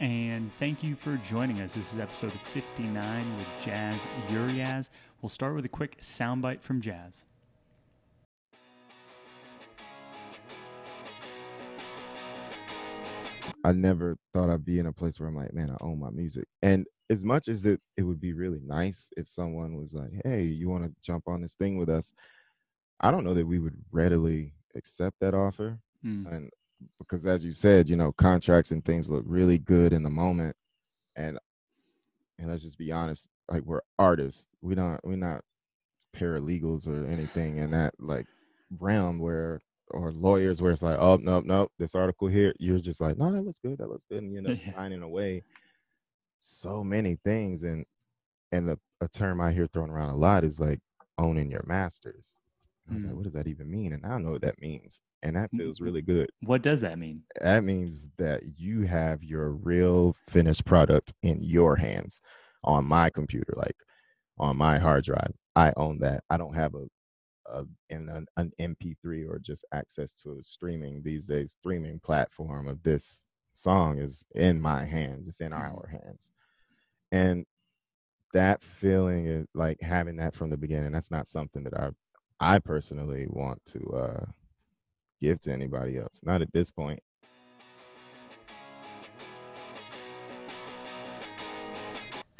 and thank you for joining us. This is episode 59 with Jaze Uries. We'll start with a quick soundbite from Jaze. I never thought I'd be in a place where I'm like, man, I own my music. And as much as it it would be really nice if someone was like, hey, you want to jump on this thing with us, I don't know that we would readily accept that offer. Mm. And because as you said, you know, contracts and things look really good in the moment. And and let's just be honest, like we're artists. We don't we're not paralegals or anything in that like realm where or lawyers where it's like, oh no, no, this article here, you're just like, no, that looks good, that looks good, and you know, Yeah. signing away so many things. And and the, a term I hear thrown around a lot is like owning your masters. I was like, Mm. what does that even mean? And I don't know what that means. And that Mm, feels really good. What does that mean? That means that you have your real finished product in your hands on my computer, like on my hard drive. I own that. I don't have a, a in an, an MP3 or just access to a streaming these days streaming platform of this song is in my hands. It's in Mhm. our hands. And that feeling is like having that from the beginning. That's not something that I I personally want to uh give to anybody else. Not at this point.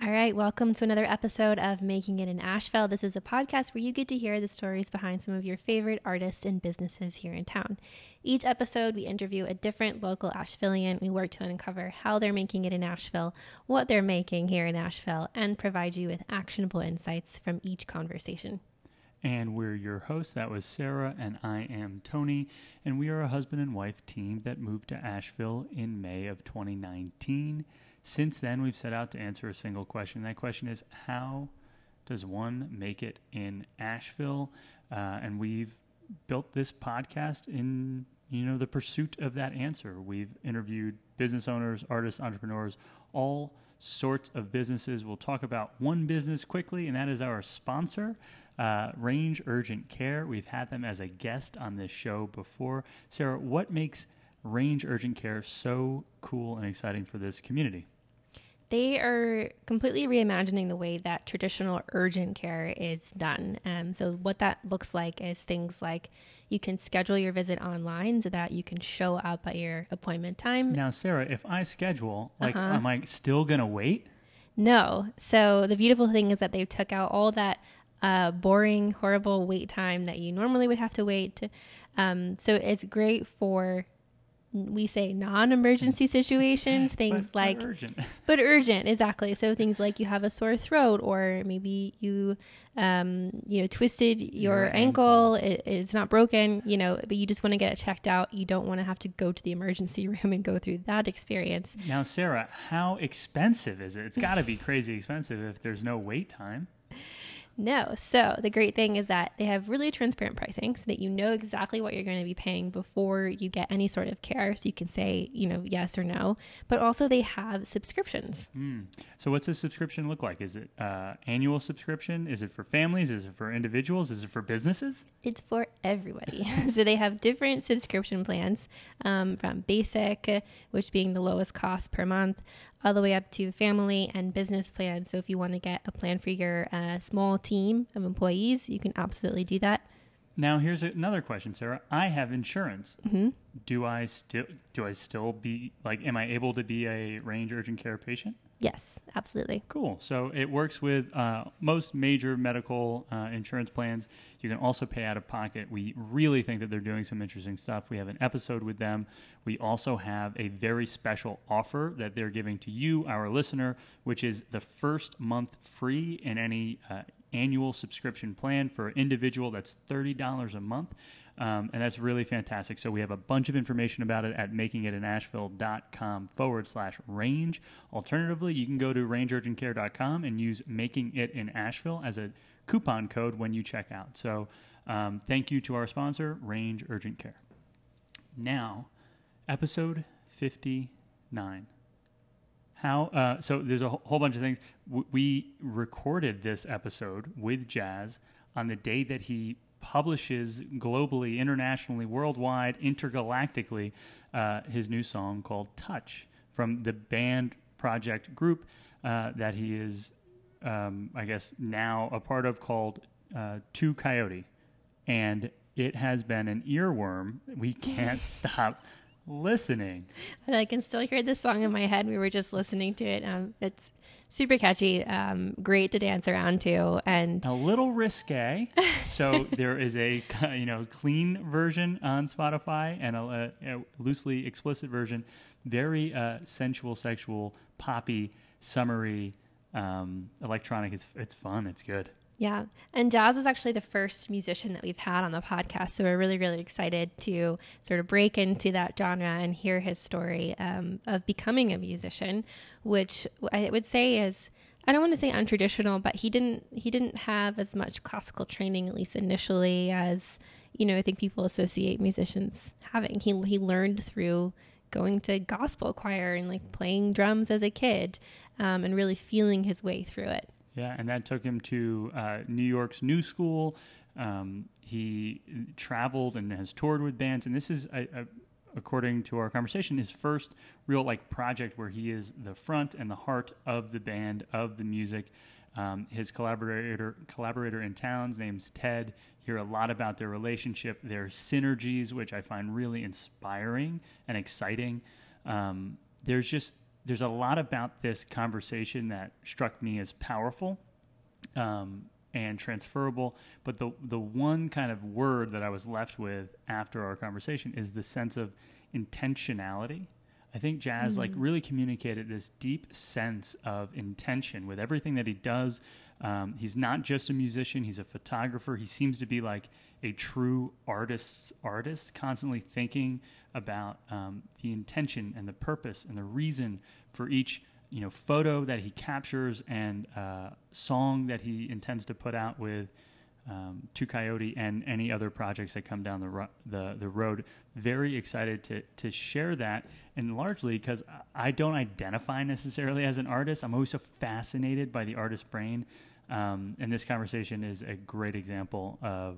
All right, welcome to another episode of Making It in Asheville. This is a podcast where you get to hear the stories behind some of your favorite artists and businesses here in town. Each episode, we interview a different local Ashevillean. We work to uncover how they're making it in Asheville, what they're making here in Asheville, and provide you with actionable insights from each conversation. And we're your hosts. That was Sarah, and I am Tony. And we are a husband and wife team that moved to Asheville in May of 2019. Since then, we've set out to answer a single question. That question is How does one make it in Asheville? Uh, and we've built this podcast in you know the pursuit of that answer. We've interviewed business owners, artists, entrepreneurs, all sorts of businesses. We'll talk about one business quickly, and that is our sponsor, uh, Range Urgent Care. We've had them as a guest on this show before. Sarah, what makes Range Urgent Care so cool and exciting for this community? They are completely reimagining the way that traditional urgent care is done. Um, so, what that looks like is things like you can schedule your visit online so that you can show up at your appointment time. Now, Sarah, if I schedule, like, Uh-huh. am I still gonna wait? No. So, the beautiful thing is that they took out all that uh, boring, horrible wait time that you normally would have to wait. Um, so, it's great for we say non-emergency situations things But- but like urgent. but urgent exactly so things like you have a sore throat or maybe you um you know twisted your, Your ankle, It, it's not broken you know but you just want to get it checked out you don't want to have to go to the emergency room and go through that experience Now, Sarah, how expensive is it? It's got to be crazy expensive if there's no wait time. No so the great thing is that they have really transparent pricing so that you know exactly what you're going to be paying before you get any sort of care so you can say you know yes or no but also they have subscriptions Hmm. So, what's a subscription look like? Is it uh, annual subscription? Is it for families? Is it for individuals? Is it for businesses? It's for everybody. so they have different subscription plans um, from basic, which being the lowest cost per month, all the way up to family and business plans. So if you want to get a plan for your uh, small team of employees, you can absolutely do that. Now, here's another question, Sarah. I have insurance. hmm Do I still do I still be like? Am I able to be a range urgent care patient? Yes, absolutely. Cool. So it works with uh, most major medical uh, insurance plans. You can also pay out of pocket. We really think that they're doing some interesting stuff. We have an episode with them. We also have a very special offer that they're giving to you, our listener, which is the first month free in any uh, annual subscription plan for an individual. That's $30 a month. Um, and that's really fantastic. So we have a bunch of information about it at makingitinasheville.com forward slash range. Alternatively, you can go to rangeurgentcare.com and use making it in Asheville as a coupon code when you check out. So um, thank you to our sponsor, Range Urgent Care. Now, episode 59. How uh, so? There's a whole bunch of things. We recorded this episode with Jaze on the day that he publishes globally, internationally, worldwide, intergalactically uh, his new song called "Touch." from the band project group uh, that he is, um, I guess, now a part of called uh, Two Coyote. And it has been an earworm. We can't stop listening. And I can still hear the song in my head. We were just listening to it. Um, it's super catchy, um, great to dance around to, and a little risque. so there is a you know clean version on Spotify and a, a loosely explicit version, very uh, sensual, sexual, poppy, summery, um, electronic. It's it's fun. It's good. Yeah. And Jaze is actually the first musician that we've had on the podcast. So we're really, really excited to sort of break into that genre and hear his story um, of becoming a musician, which I would say is. I don't want to say untraditional, but he didn't he didn't have as much classical training, at least initially, as you know. I think people associate musicians having. He he learned through going to gospel choir and like playing drums as a kid, um, and really feeling his way through it. Yeah, and that took him to uh, New York's New School. Um, he traveled and has toured with bands, and this is, according to our conversation, his first real like project where he is the front and the heart of the band of the music. Um, his collaborator collaborator in Towns name's Ted. Hear a lot about their relationship, their synergies, which I find really inspiring and exciting. Um, there's just there's a lot about this conversation that struck me as powerful um, and transferable. But the the one kind of word that I was left with after our conversation is the sense of intentionality. I think Jaze mm-hmm. like really communicated this deep sense of intention with everything that he does. Um, he's not just a musician; he's a photographer. He seems to be like a true artist's artist, constantly thinking about um, the intention and the purpose and the reason for each you know photo that he captures and uh, song that he intends to put out with um, Two Coyote and any other projects that come down the ro- the the road. Very excited to to share that, and largely because I don't identify necessarily as an artist. I'm always so fascinated by the artist brain, um, and this conversation is a great example of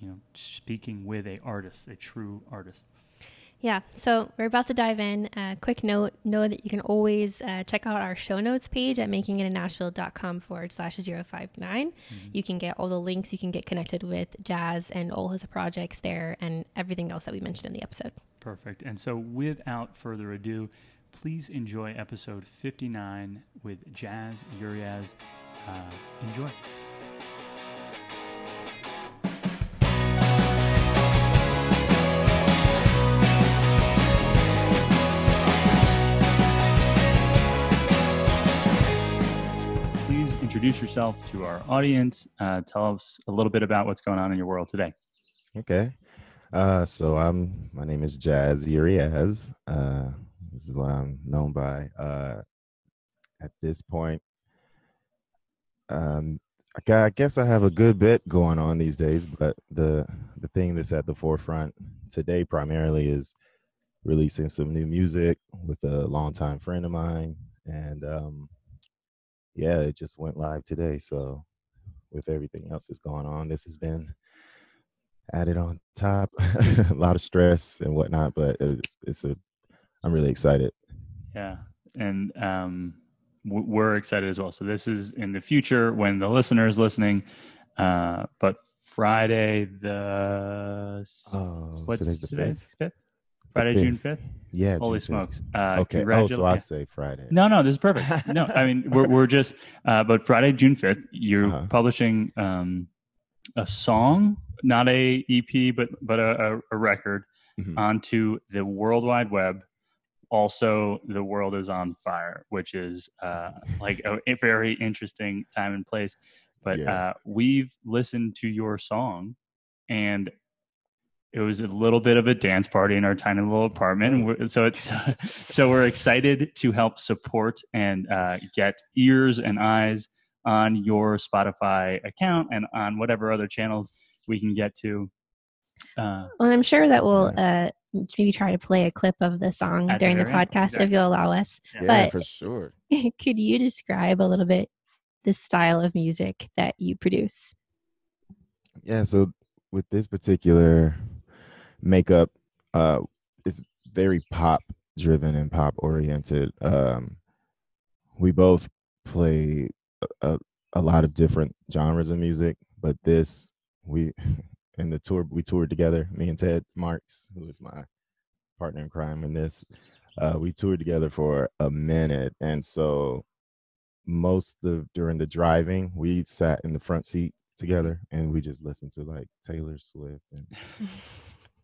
you know speaking with a artist, a true artist. Yeah, so we're about to dive in. Uh, quick note know that you can always uh, check out our show notes page at makingitinasheville.com forward slash 059. Mm-hmm. You can get all the links, you can get connected with Jaze and all his projects there, and everything else that we mentioned in the episode. Perfect. And so without further ado, please enjoy episode 59 with Jaze Uries. Uh, enjoy. Introduce yourself to our audience. Uh, tell us a little bit about what's going on in your world today. Okay. Uh, so I'm my name is Jaze Uries. Uh, this is what I'm known by. Uh, at this point, um, I guess I have a good bit going on these days, but the the thing that's at the forefront today primarily is releasing some new music with a longtime friend of mine, and um, yeah, it just went live today. So with everything else that's going on, this has been added on top. a lot of stress and whatnot, but it's it's a I'm really excited. Yeah, and um, we're excited as well. So this is in the future when the listener is listening. Uh, but Friday the oh, what today's the fifth. Fifth. Friday, June fifth. Yeah. Holy smokes! Uh, okay. Oh, so I say Friday. No, no, this is perfect. no, I mean we're we're just. Uh, but Friday, June fifth, you're uh-huh. publishing um, a song, not a EP, but but a, a record mm-hmm. onto the World Wide Web. Also, the world is on fire, which is uh, like a, a, very interesting time and place. But yeah. uh, we've listened to your song, and it was a little bit of a dance party in our tiny little apartment. so it's so we're excited to help support and uh, get ears and eyes on your Spotify account and on whatever other channels we can get to. Uh, well, I'm sure that we'll uh, maybe try to play a clip of the song during the, the podcast exactly. if you'll allow us. Yeah, but for sure. could you describe a little bit the style of music that you produce? Yeah, so with this particular makeup uh is very pop driven and pop oriented. Um, we both play a, a, lot of different genres of music, but this we in the tour we toured together. Me and Ted Marks, who is my partner in crime in this, uh, we toured together for a minute, and so most of during the driving, we sat in the front seat together and we just listened to like Taylor Swift and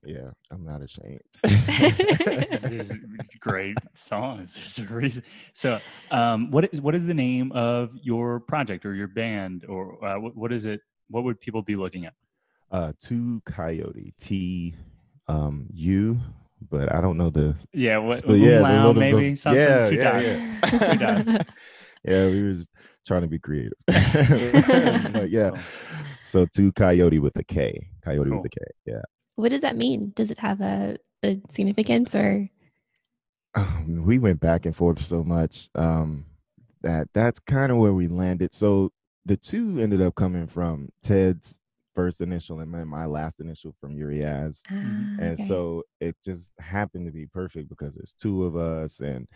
yeah, I'm not ashamed. There's great songs. There's a reason. So, um, what is what is the name of your project or your band or uh, what, what is it? What would people be looking at? Uh, two Coyote T, um, U, but I don't know the Yeah, what? but yeah, the umlaut, little- the- maybe something. yeah, two yeah, dots. yeah. Two dots. yeah, we was trying to be creative, but yeah. Cool. So two Coyote with a K, Coyote Cool. with a K. Yeah. What does that mean? Does it have a, a significance or? um, we went back and forth so much um, that that's kind of where we landed. So the two ended up coming from Ted's first initial and then my last initial from Uries. Ah, And okay. so it just happened to be perfect because there's two of us and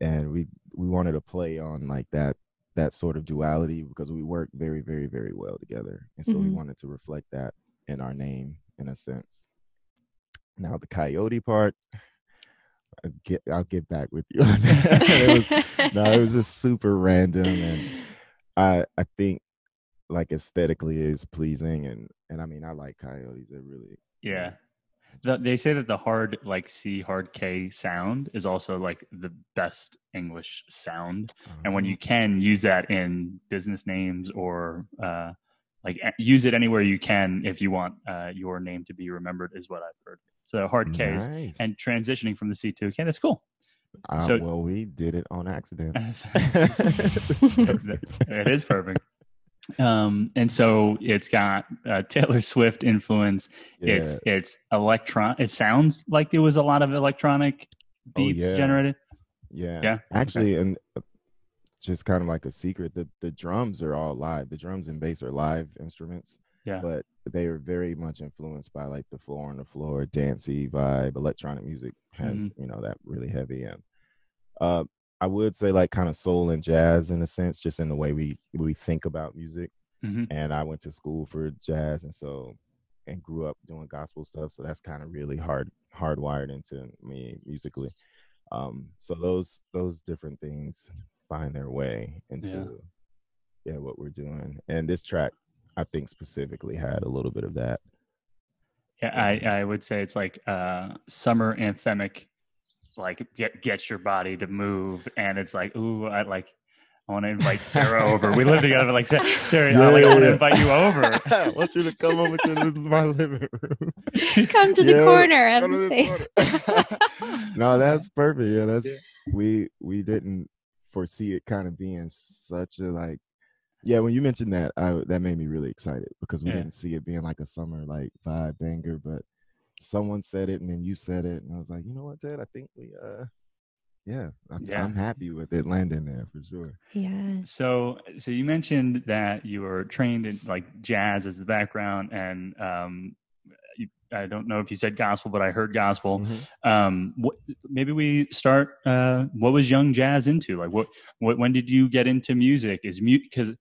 and we we wanted to play on like that that sort of duality because we work very very very well together and so we Mhm. wanted to reflect that in our name in a sense. Now the coyote part I get I'll get back with you it was no it was just super random and I I think like aesthetically is pleasing and and I mean I like coyotes they're really Yeah. The, they say that the hard like C hard K sound is also like the best English sound, and when you can use that in business names or uh, like use it anywhere you can if you want uh, your name to be remembered is what I've heard. So hard K's nice. and transitioning from the C to a K. That's cool. Uh, so- well, we did it on accident. it is perfect. Um, and so it's got uh, Taylor Swift influence. Yeah. it's it's electron. It sounds like there was a lot of electronic Oh, beats yeah. generated. yeah, Yeah, okay. Actually, and uh, just kind of like a secret, the the drums are all live. The drums and bass are live instruments. Yeah. But they are very much influenced by like the floor on the floor, dancey vibe. Electronic music has Mm-hmm. you know that really heavy and uh, I would say like kind of soul and jazz in a sense, just in the way we we think about music. Mhm. And I went to school for jazz, and so and grew up doing gospel stuff. So that's kind of really hard hardwired into me musically. Um, so those those different things find their way into yeah. what we're doing. And this track, I think specifically had a little bit of that. Yeah, I, I would say it's like uh, summer anthemic, like get get your body to move, and it's like, ooh, I like, I want to invite Sarah over. We live together, but like Sa- Sarah, I, like, I want to invite you over. I want you to come over to this, my living room. Come to the Yeah, corner of come the space. no, that's perfect. Yeah, that's Yeah. we we didn't foresee it kind of being such a like. Yeah, when you mentioned that, I, that made me really excited because we Yeah. didn't see it being like a summer like vibe banger, but someone said it and then you said it, and I was like, you know what, Ted? I think we uh, yeah, I'm, Yeah. I'm happy with it landing there for sure. yeah. So, so you mentioned that you were trained in like jazz as the background, and um, you, I don't know if you said gospel, but I heard gospel. Mhm. Um, what, maybe we start. Uh, what was young jazz into? Like, what, what when did you get into music? Is mute because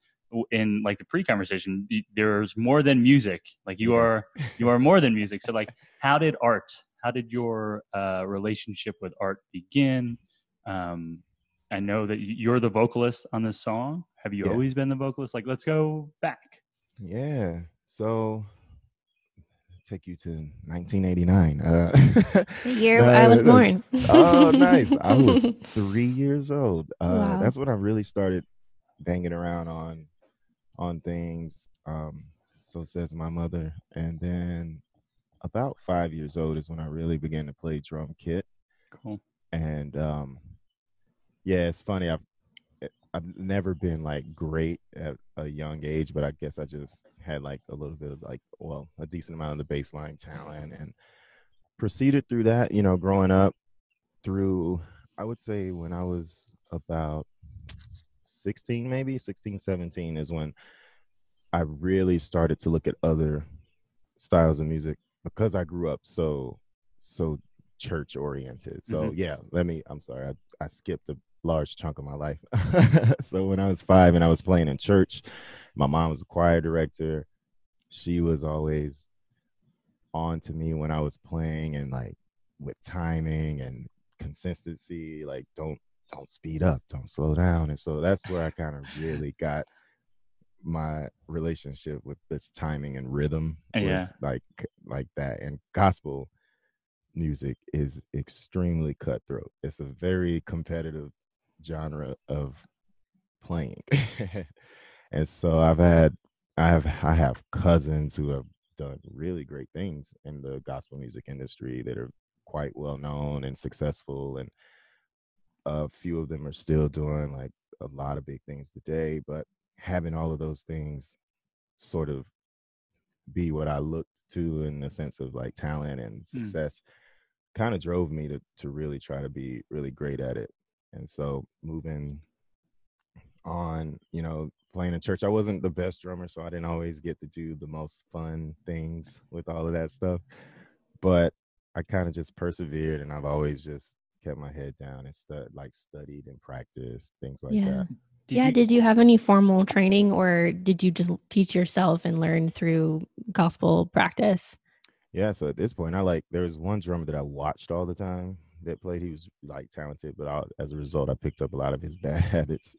in like the pre-conversation, there's more than music. Like you Yeah. are, you are more than music. So, like, how did art? How did your uh, relationship with art begin? Um, I know that you're the vocalist on this song. Have you Yeah. always been the vocalist? Like, let's go back. Yeah. So take you to 1989. Uh, The year no, I was born. oh, nice. I was three years old. Uh, Wow. That's when I really started banging around on on things. Um, so says my mother. And then about five years old is when I really began to play drum kit. Cool. And um, yeah, it's funny. I've I've never been like great at a young age, but I guess I just had like a little bit of like, well, a decent amount of the baseline talent and proceeded through that, you know, growing up through, I would say when I was about 16, maybe 16, 17 is when I really started to look at other styles of music because I grew up so, so church oriented. So Mhm. yeah, let me. I'm sorry, I, I skipped a large chunk of my life. so when I was five and I was playing in church, my mom was a choir director. She was always on to me when I was playing and like with timing and consistency. Like don't don't speed up, don't slow down. And so that's where I kind of really got my relationship with this timing and rhythm was Yeah. like like that and gospel music is extremely cutthroat it's a very competitive genre of playing and so i've had i have i have cousins who have done really great things in the gospel music industry that are quite well known and successful and a few of them are still doing like a lot of big things today but having all of those things sort of be what I looked to in the sense of like talent and hmm. success kind of drove me to to really try to be really great at it. And so moving on, you know, playing in church, I wasn't the best drummer, so I didn't always get to do the most fun things with all of that stuff. But I kind of just persevered and I've always just kept my head down and stud like studied and practiced things like Yeah. that. Did yeah. you- Did you have any formal training or did you just teach yourself and learn through gospel practice? Yeah, so at this point, I like there was one drummer that I watched all the time that played. He was like talented, but I, as a result, I picked up a lot of his bad habits.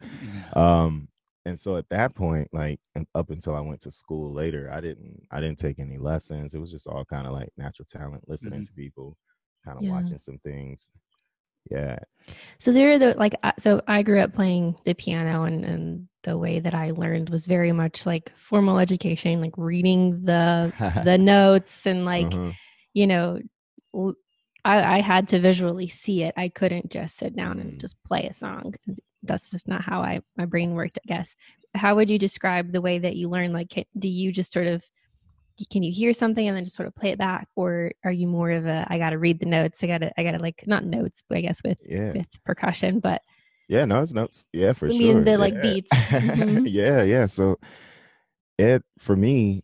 Um, and so at that point, like up until I went to school later, I didn't I didn't take any lessons. It was just all kind of like natural talent, listening to people, kind of Yeah. watching some things. Yeah, So there are the like so I grew up playing the piano and and the way that I learned was very much like formal education, like reading the the notes and like Uh-huh. you know l- I, I had to visually see it. I couldn't just sit down and Mm. just play a song. That's just not how I my brain worked. I guess. How would you describe the way that you learn? Like, do you just sort of can you hear something and then just sort of play it back, or are you more of a I got to read the notes? I got to I got to like not notes, but I guess with yeah, with percussion, but yeah. No, it's notes. Yeah, for I sure. mean, the, like, Yeah. beats. Mhm. yeah, yeah. So it for me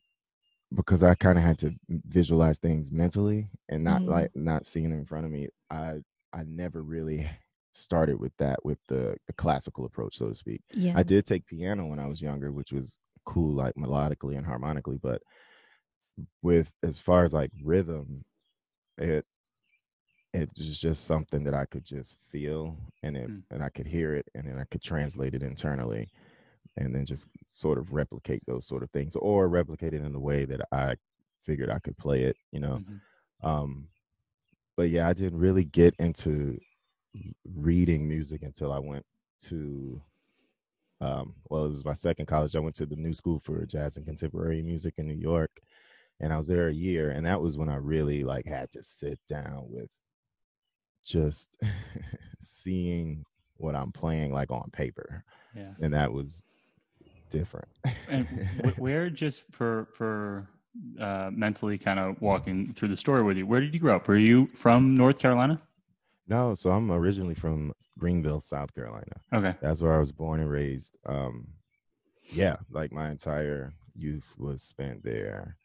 because I kind of had to visualize things mentally and not Mhm. like not seeing them in front of me. I I never really started with that with the the classical approach, so to speak. yeah, I did take piano when I was younger, which was cool, like melodically and harmonically. But with as far as like rhythm, it it was just something that I could just feel and it Mm. and I could hear it and then I could translate it internally and then just sort of replicate those sort of things or replicate it in a way that I figured I could play it, you know. Mhm. Um but yeah, I didn't really get into reading music until I went to um well it was my second college i went to the new school for jazz and contemporary music in new york and i was there a year and that was when i really like had to sit down with just seeing what i'm playing like on paper Yeah. and that was different And where just for for uh, mentally kind of walking through the story with you, where did you grow up? Were you from North Carolina? no so i'm originally from greenville south carolina Okay. that's where I was born and raised. Um, yeah, like my entire youth was spent there,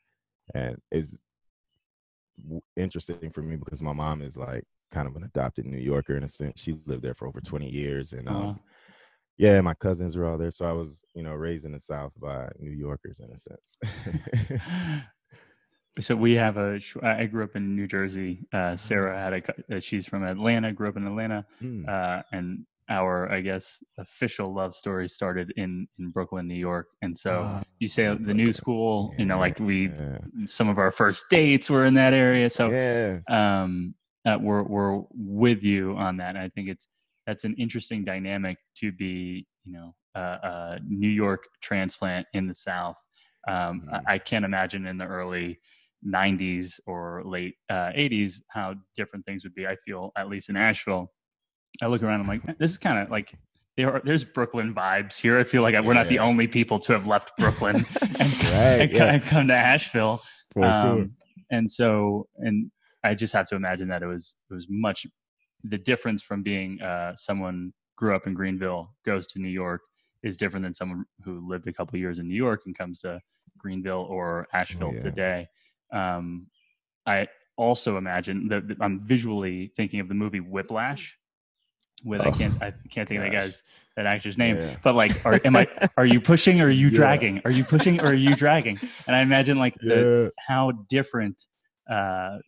and it's w- interesting for me because my mom is like kind of an adopted New Yorker in a sense. She lived there for over twenty years, and um, wow. Yeah, my cousins are all there. So I was, you know, raised in the South by New Yorkers in a sense. So we have a. I grew up in New Jersey. Uh, Sarah had a. uh, She's from Atlanta. Grew up in Atlanta, Hmm. uh, and our, I guess, official love story started in in Brooklyn, New York. And so Ah, you say yeah, the new Brooklyn. school. You know, like we, yeah. some of our first dates were in that area. So yeah, um, uh, we're we're with you on that. And I think it's that's an interesting dynamic to be, you know, a, a New York transplant in the South. Um, Mhm. I, I can't imagine in the early '90s or late uh, '80s how different things would be. I feel at least in Asheville, I look around, I'm like, "Eh, this is kind of like. There are, there's Brooklyn vibes here. I feel like we're not the only people to have left Brooklyn and, Right, and, yeah. come to Asheville sure. um, and so and i just have to imagine that it was it was much the difference from being uh, someone grew up in greenville goes to new york is different than someone who lived a couple years in new york and comes to greenville or asheville yeah. today um, i also imagine that that I'm visually thinking of the movie Whiplash. With I Oh, can't I can't think of the guy's that actor's name, Yeah. but like, are am I? Are you pushing or are you Yeah. dragging? Are you pushing or are you dragging? And I imagine like the Yeah. how different uh,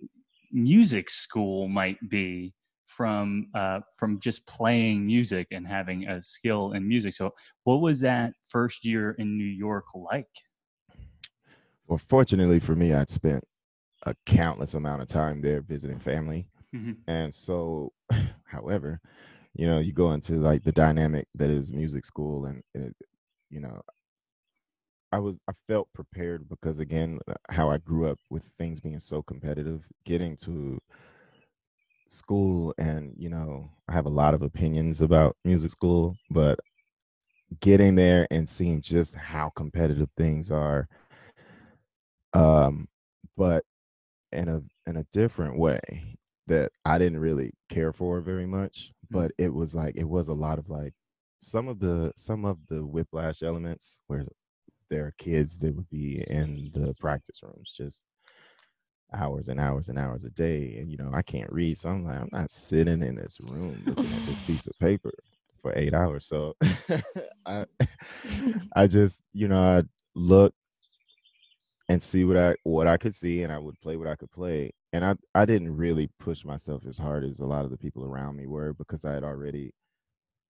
music school might be from uh, from just playing music and having a skill in music. So, what was that first year in New York like? Well, fortunately for me, I'd spent a countless amount of time there visiting family. Mhm. And so, however, you know, you go into like the dynamic that is music school, and, and it, you know, I was I felt prepared because again, how I grew up with things being so competitive, getting to school, and you know, I have a lot of opinions about music school, but getting there and seeing just how competitive things are, um, but in a in a different way that I didn't really care for very much, but it was like it was a lot of like some of the some of the whiplash elements where there are kids that would be in the practice rooms just hours and hours and hours a day and you know I can't read so I'm like I'm not sitting in this room looking at this piece of paper for 8 hours so I I just you know I look and see what I what I could see and I would play what I could play. And I I didn't really push myself as hard as a lot of the people around me were because I had already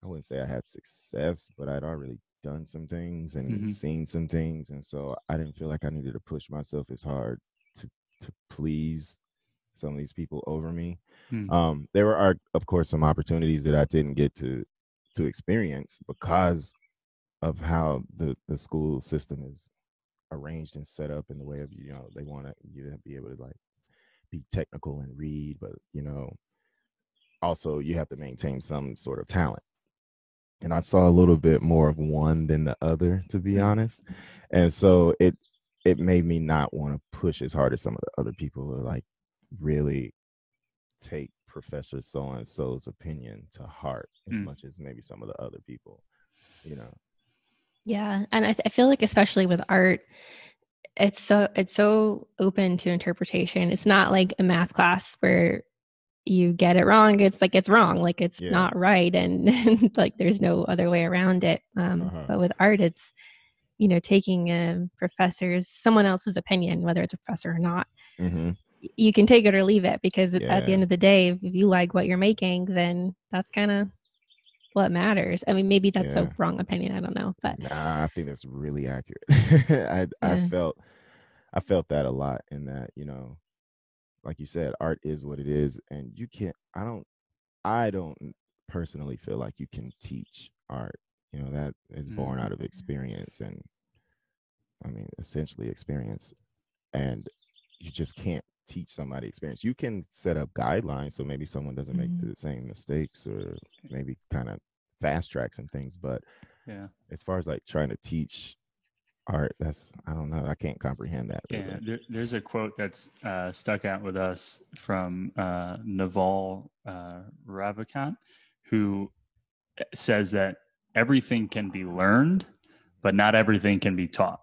I wouldn't say I had success, but I'd already done some things and Mhm. seen some things and so I didn't feel like I needed to push myself as hard to please some of these people over me. Hmm. Um there are of course some opportunities that I didn't get to to experience because of how the the school system is arranged and set up in the way of you know they want you to be able to like be technical and read but you know also you have to maintain some sort of talent and i saw a little bit more of one than the other to be Mm. honest and so it it made me not want to push as hard as some of the other people or like really take professor so and so's opinion to heart as Mm. much as maybe some of the other people you know Yeah, and I, th- I feel like especially with art, it's so it's so open to interpretation. It's not like a math class where you get it wrong. It's like it's wrong, like it's Yeah. not right, and like there's no other way around it. Um, Uh-huh. But with art, it's you know taking a professor's someone else's opinion, whether it's a professor or not. hmm You can take it or leave it because at the end of the day, if you like what you're making, then that's kind of what matters. I mean, maybe that's Yeah. a wrong opinion. I don't know, but Nah, I think that's really accurate. I I felt I felt that a lot in that, you know, like you said, art is what it is and you can't I don't I don't personally feel like you can teach art. You know, that is born out of experience and I mean, essentially experience and you just can't teach somebody experience. You can set up guidelines so maybe someone doesn't make Mhm. the same mistakes or maybe kind of fast tracks and things, but Yeah, as far as like trying to teach art that's i don't know i can't comprehend that really. yeah. There, there's a quote that's uh, stuck out with us from uh, Naval uh, Ravikant, who uh, says that everything can be learned, but not everything can be taught.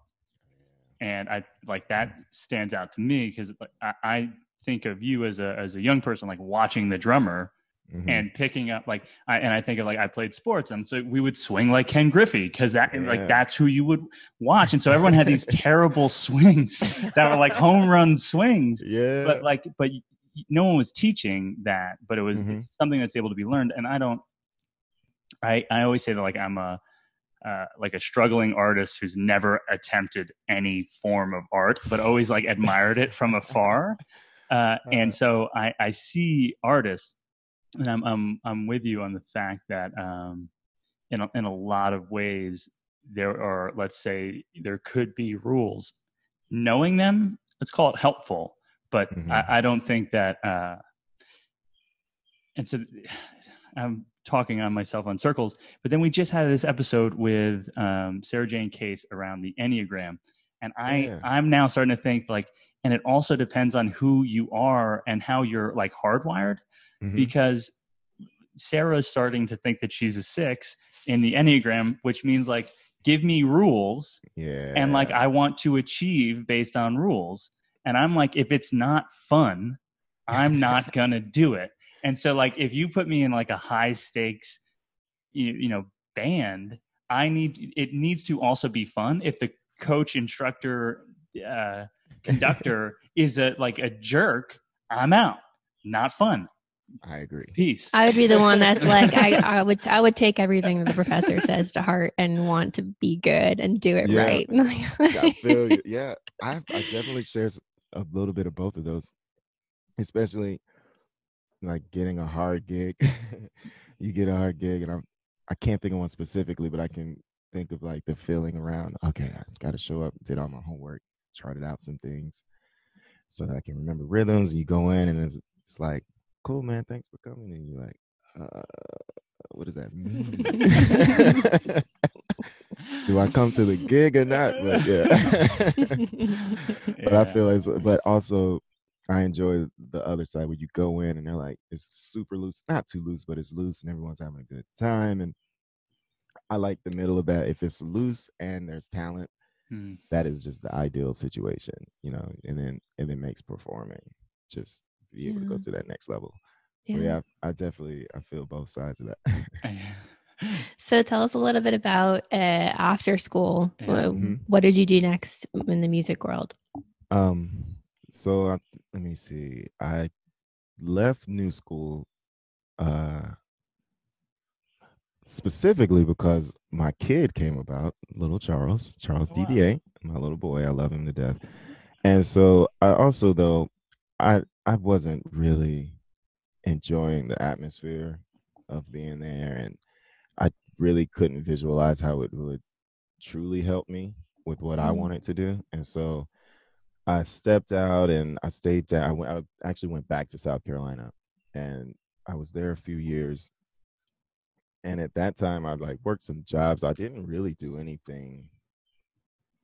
and I like that stands out to me because I, I think of you as a as a young person like watching the drummer Mhm. and picking up like I, and I think of like I played sports and so we would swing like Ken Griffey because that Yeah. like that's who you would watch and so everyone had these terrible swings that were like home run swings yeah but like but no one was teaching that but it was Mhm. it's something that's able to be learned and I don't I I always say that like I'm a uh, like a struggling artist who's never attempted any form of art, but always like admired it from afar. Uh, and so I, I see artists, and I'm I'm I'm with you on the fact that um, in a, in a lot of ways there are let's say there could be rules. Knowing them, let's call it helpful, but Mhm. I, I don't think that. Uh, and so I'm talking on myself on circles. But then we just had this episode with um, Sarah Jane Case around the Enneagram, and I Yeah. I'm now starting to think like, and it also depends on who you are and how you're like hardwired, Mhm. because Sarah is starting to think that she's a six in the Enneagram, which means like give me rules yeah and like I want to achieve based on rules. And I'm like, if it's not fun, I'm not gonna do it. And so like if you put me in like a high stakes, you, you know, band, I need it needs to also be fun. If the coach, instructor, uh, conductor is a like a jerk, I'm out. Not fun. I agree. Peace. I would be the one that's like I, I would I would take everything that the professor says to heart and want to be good and do it Yeah. right. I feel you. Yeah, I I definitely share a little bit of both of those, especially like getting a hard gig. you get a hard gig, and I'm I can't think of one specifically, but I can think of like the feeling around. Okay, I got to show up, did all my homework, charted out some things, so that I can remember rhythms. And you go in, and it's, it's like, cool, man, thanks for coming. And you're like, uh, what does that mean? Do I come to the gig or not? But yeah. but I feel as but also I enjoy the other side where you go in and they're like it's super loose, not too loose, but it's loose and everyone's having a good time. And I like the middle of that. If it's loose and there's talent, Hmm. that is just the ideal situation, you know, and then and it makes performing just be able to go to that next level. Yeah. Yeah, I, I definitely I feel both sides of that. So tell us a little bit about uh, after school. Yeah. Wha- Mhm. What did you do next in the music world? Um, so I, let me see. I left New School, uh, specifically because my kid came about, little Charles, Charles Wow. DDA, my little boy. I love him to death. And so I also though, I I wasn't really enjoying the atmosphere of being there, and I really couldn't visualize how it would truly help me with what I Mhm. wanted to do, and so. I stepped out and I stayed down. I, went, I actually went back to South Carolina, and I was there a few years. And at that time, I like worked some jobs. I didn't really do anything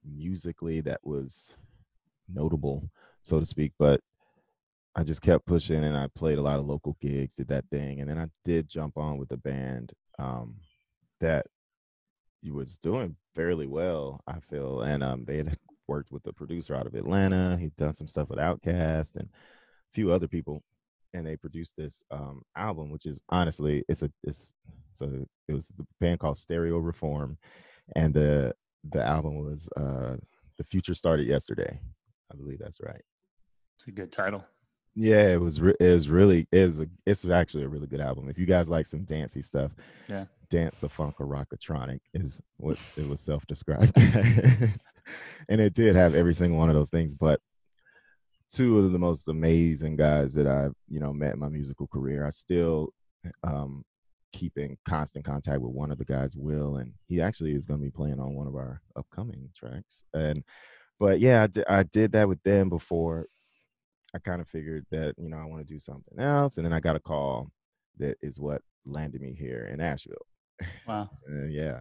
musically that was notable, so to speak. But I just kept pushing, and I played a lot of local gigs, did that thing, and then I did jump on with a band um, that was doing fairly well. I feel, and um, they had worked with a producer out of Atlanta. He'd done some stuff with Outkast and a few other people, and they produced this um, album, which is honestly, it's a it's so it was the band called Stereo Reform, and the the album was uh, the future started yesterday. I believe that's right. It's a good title. Yeah, it was. Re- it was really is a. It's actually a really good album. If you guys like some dancey stuff, Yeah. Dance of funk or rockatronic is what it was self-described, and it did have every single one of those things. But two of the most amazing guys that I've you know met in my musical career. I still um, keep in constant contact with one of the guys, Will, and he actually is going to be playing on one of our upcoming tracks. And but yeah, I di- I did that with them before. I kind of figured that you know I want to do something else, and then I got a call that is what landed me here in Asheville. Wow. Uh, yeah,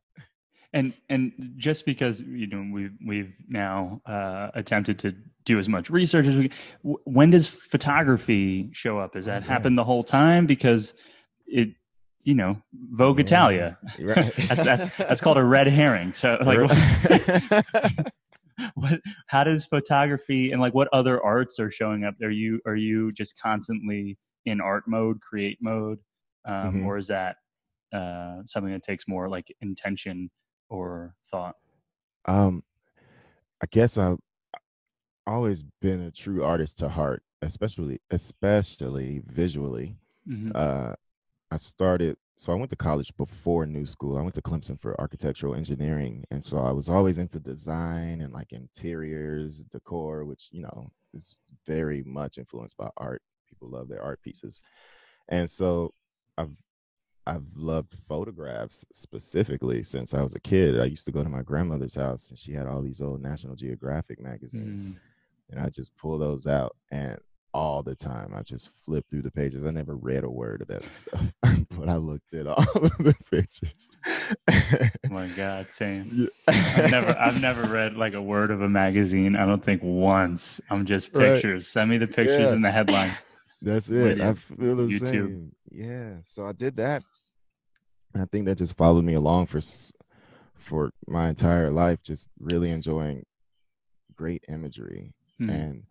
And and just because you know we've we've now uh, attempted to do as much research as we, when does photography show up? Has that Yeah. happened the whole time? Because it, you know, Vogue Yeah. Italia. Right. that's that's that's called a red herring. So like, what, what, how does photography and like what other arts are showing up? Are you are you just constantly in art mode, create mode, um, Mhm. or is that uh, something that takes more like intention or thought? um, I guess I've always been a true artist to heart, especially especially visually. Mhm. uh, I started. So I went to college before New School. I went to Clemson for architectural engineering, and so I was always into design and like interiors, decor, which you know is very much influenced by art. People love their art pieces, and so I've I've loved photographs specifically since I was a kid. I used to go to my grandmother's house, and she had all these old National Geographic magazines Mm. and I just pull those out and all the time I just flip through the pages. I never read a word of that stuff, but I looked at all of the pictures. Oh my God, same. Yeah. I've never I've never read like a word of a magazine. I don't think once. I'm just Right. pictures. Send me the pictures Yeah. and the headlines. That's it. I feel the YouTube. same. Yeah. So I did that. And I think that just followed me along for for my entire life, just really enjoying great imagery Hmm. and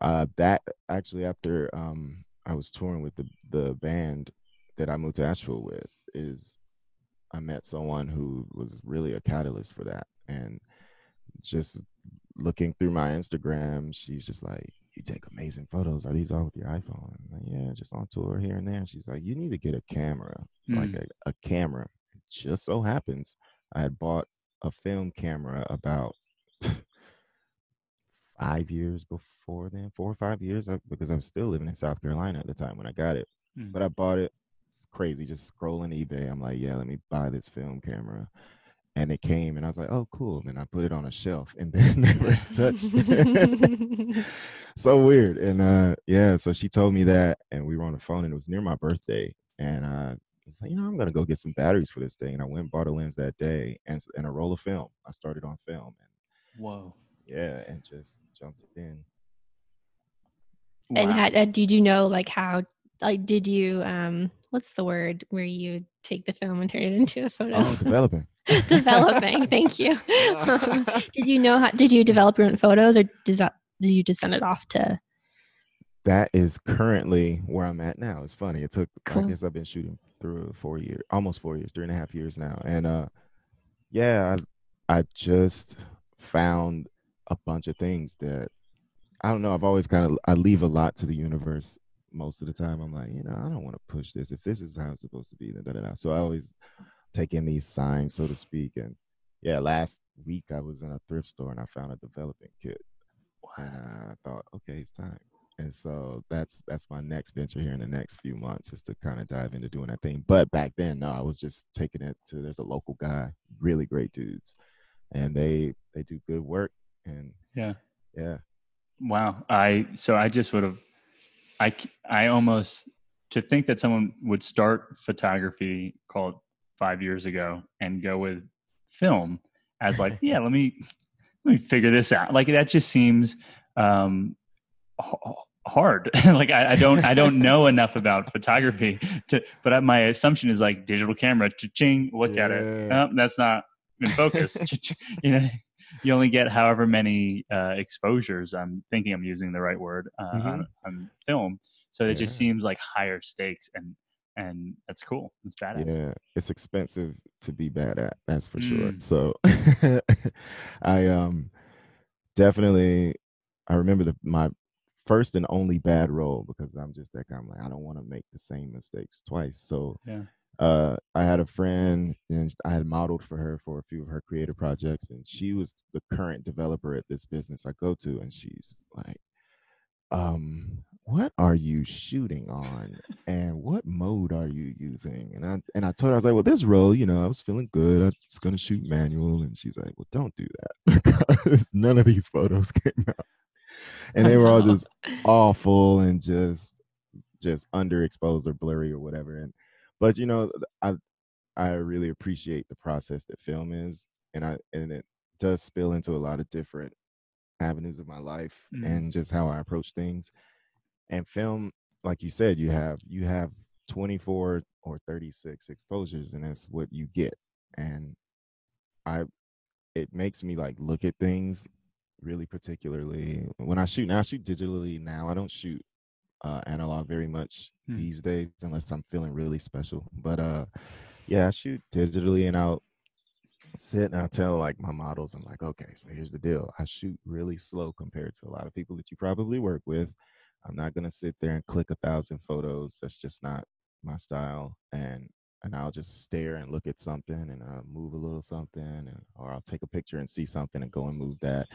Uh, that actually after um I was touring with the the band that I moved to Asheville with is I met someone who was really a catalyst for that and just looking through my Instagram, she's just like, "You take amazing photos. Are these all with your iPhone?" I'm like, yeah, just on tour here and there. And she's like, "You need to get a camera, mm. like a, a camera." It just so happens I had bought a film camera about five years before then, four or five years, because I was still living in South Carolina at the time when I got it. Mm. But I bought it. It's crazy. Just scrolling eBay. I'm like, yeah, let me buy this film camera and it came and I was like, oh cool. And then I put it on a shelf and then never touched it. so weird. And uh yeah, so she told me that and we were on the phone and it was near my birthday. And uh I was like, you know, I'm gonna go get some batteries for this thing. And I went and bought a lens that day and and a roll of film. I started on film and whoa. Yeah, and just jumped in. Wow. And had, uh, did you know like how like did you um what's the word where you take the film and turn it into a photo? Oh, developing. developing. Thank you. Um, did you know how? Did you develop your own photos, or does that? Did you just send it off to? That is currently where I'm at now. It's funny. It took. Cool. I guess I've been shooting through four years, almost four years, three and a half years now, and uh, yeah, I, I just found a bunch of things that I don't know. I've always kind of I leave a lot to the universe most of the time. I'm like, you know, I don't want to push this. If this is how it's supposed to be, then da da da. So I always take in these signs, so to speak. And yeah, last week I was in a thrift store and I found a developing kit, and I thought, okay, it's time. And so that's that's my next venture here in the next few months is to kind of dive into doing that thing. But back then, no, I was just taking it to there's a local guy, really great dudes, and they they do good work. And yeah, yeah. Wow. I so I just would have I I almost to think that someone would start photography called five years ago and go with film as like, yeah, let me let me figure this out. Like that just seems um, hard. like I, I, don't I don't know enough about photography to, but my assumption is like digital camera, ching, look yeah. at it. Oh, that's not in focus. you know, you only get however many uh, exposures. I'm thinking I'm using the right word uh, mm-hmm. on, on, film. So it yeah. just seems like higher stakes and and that's cool. It's badass. Yeah, it's expensive to be bad at. That's for mm. sure. So I um definitely I remember the my first and only bad role because I'm just that kind of like I don't want to make the same mistakes twice. So yeah. Uh, I had a friend and I had modeled for her for a few of her creative projects, and she was the current developer at this business I go to, and she's like, um, what are you shooting on? And what mode are you using? And i and i told her i was like well this role you know i was feeling good. I was gonna shoot manual. And she's like well don't do that because none of these photos came out. And they were all just awful and just just underexposed or blurry or whatever and but you know i i really appreciate the process that film is and i and it does spill into a lot of different avenues of my life mm. and just how i approach things. And film like you said you have you have 24 or 36 exposures and that's what you get. And i it makes me like look at things really particularly. When i shoot now i shoot digitally now i don't shoot uh analog very much hmm. these days unless i'm feeling really special but uh yeah i shoot digitally and i'll sit and I'll tell like my models i'm like okay so here's the deal i shoot really slow compared to a lot of people that you probably work with I'm not gonna sit there and click a thousand photos. That's just not my style. And and I'll just stare and look at something and I'll move a little something and or I'll take a picture and see something and go and move that.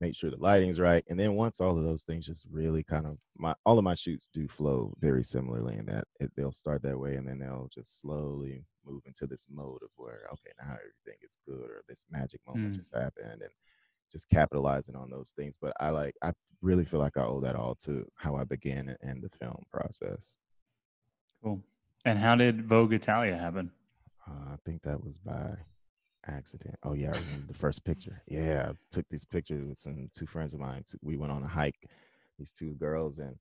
Make sure the lighting's right. And then once all of those things just really kind of my all of my shoots do flow very similarly in that it, they'll start that way and then they'll just slowly move into this mode of where okay now everything is good or this magic moment mm. just happened and just capitalizing on those things. But I like I really feel like I owe that all to how I began in the film process. Cool. And how did Vogue Italia happen? Uh, I think that was by accident. Oh yeah, I remember the first picture. Yeah, I took these pictures with some two friends of mine. We went on a hike. These two girls and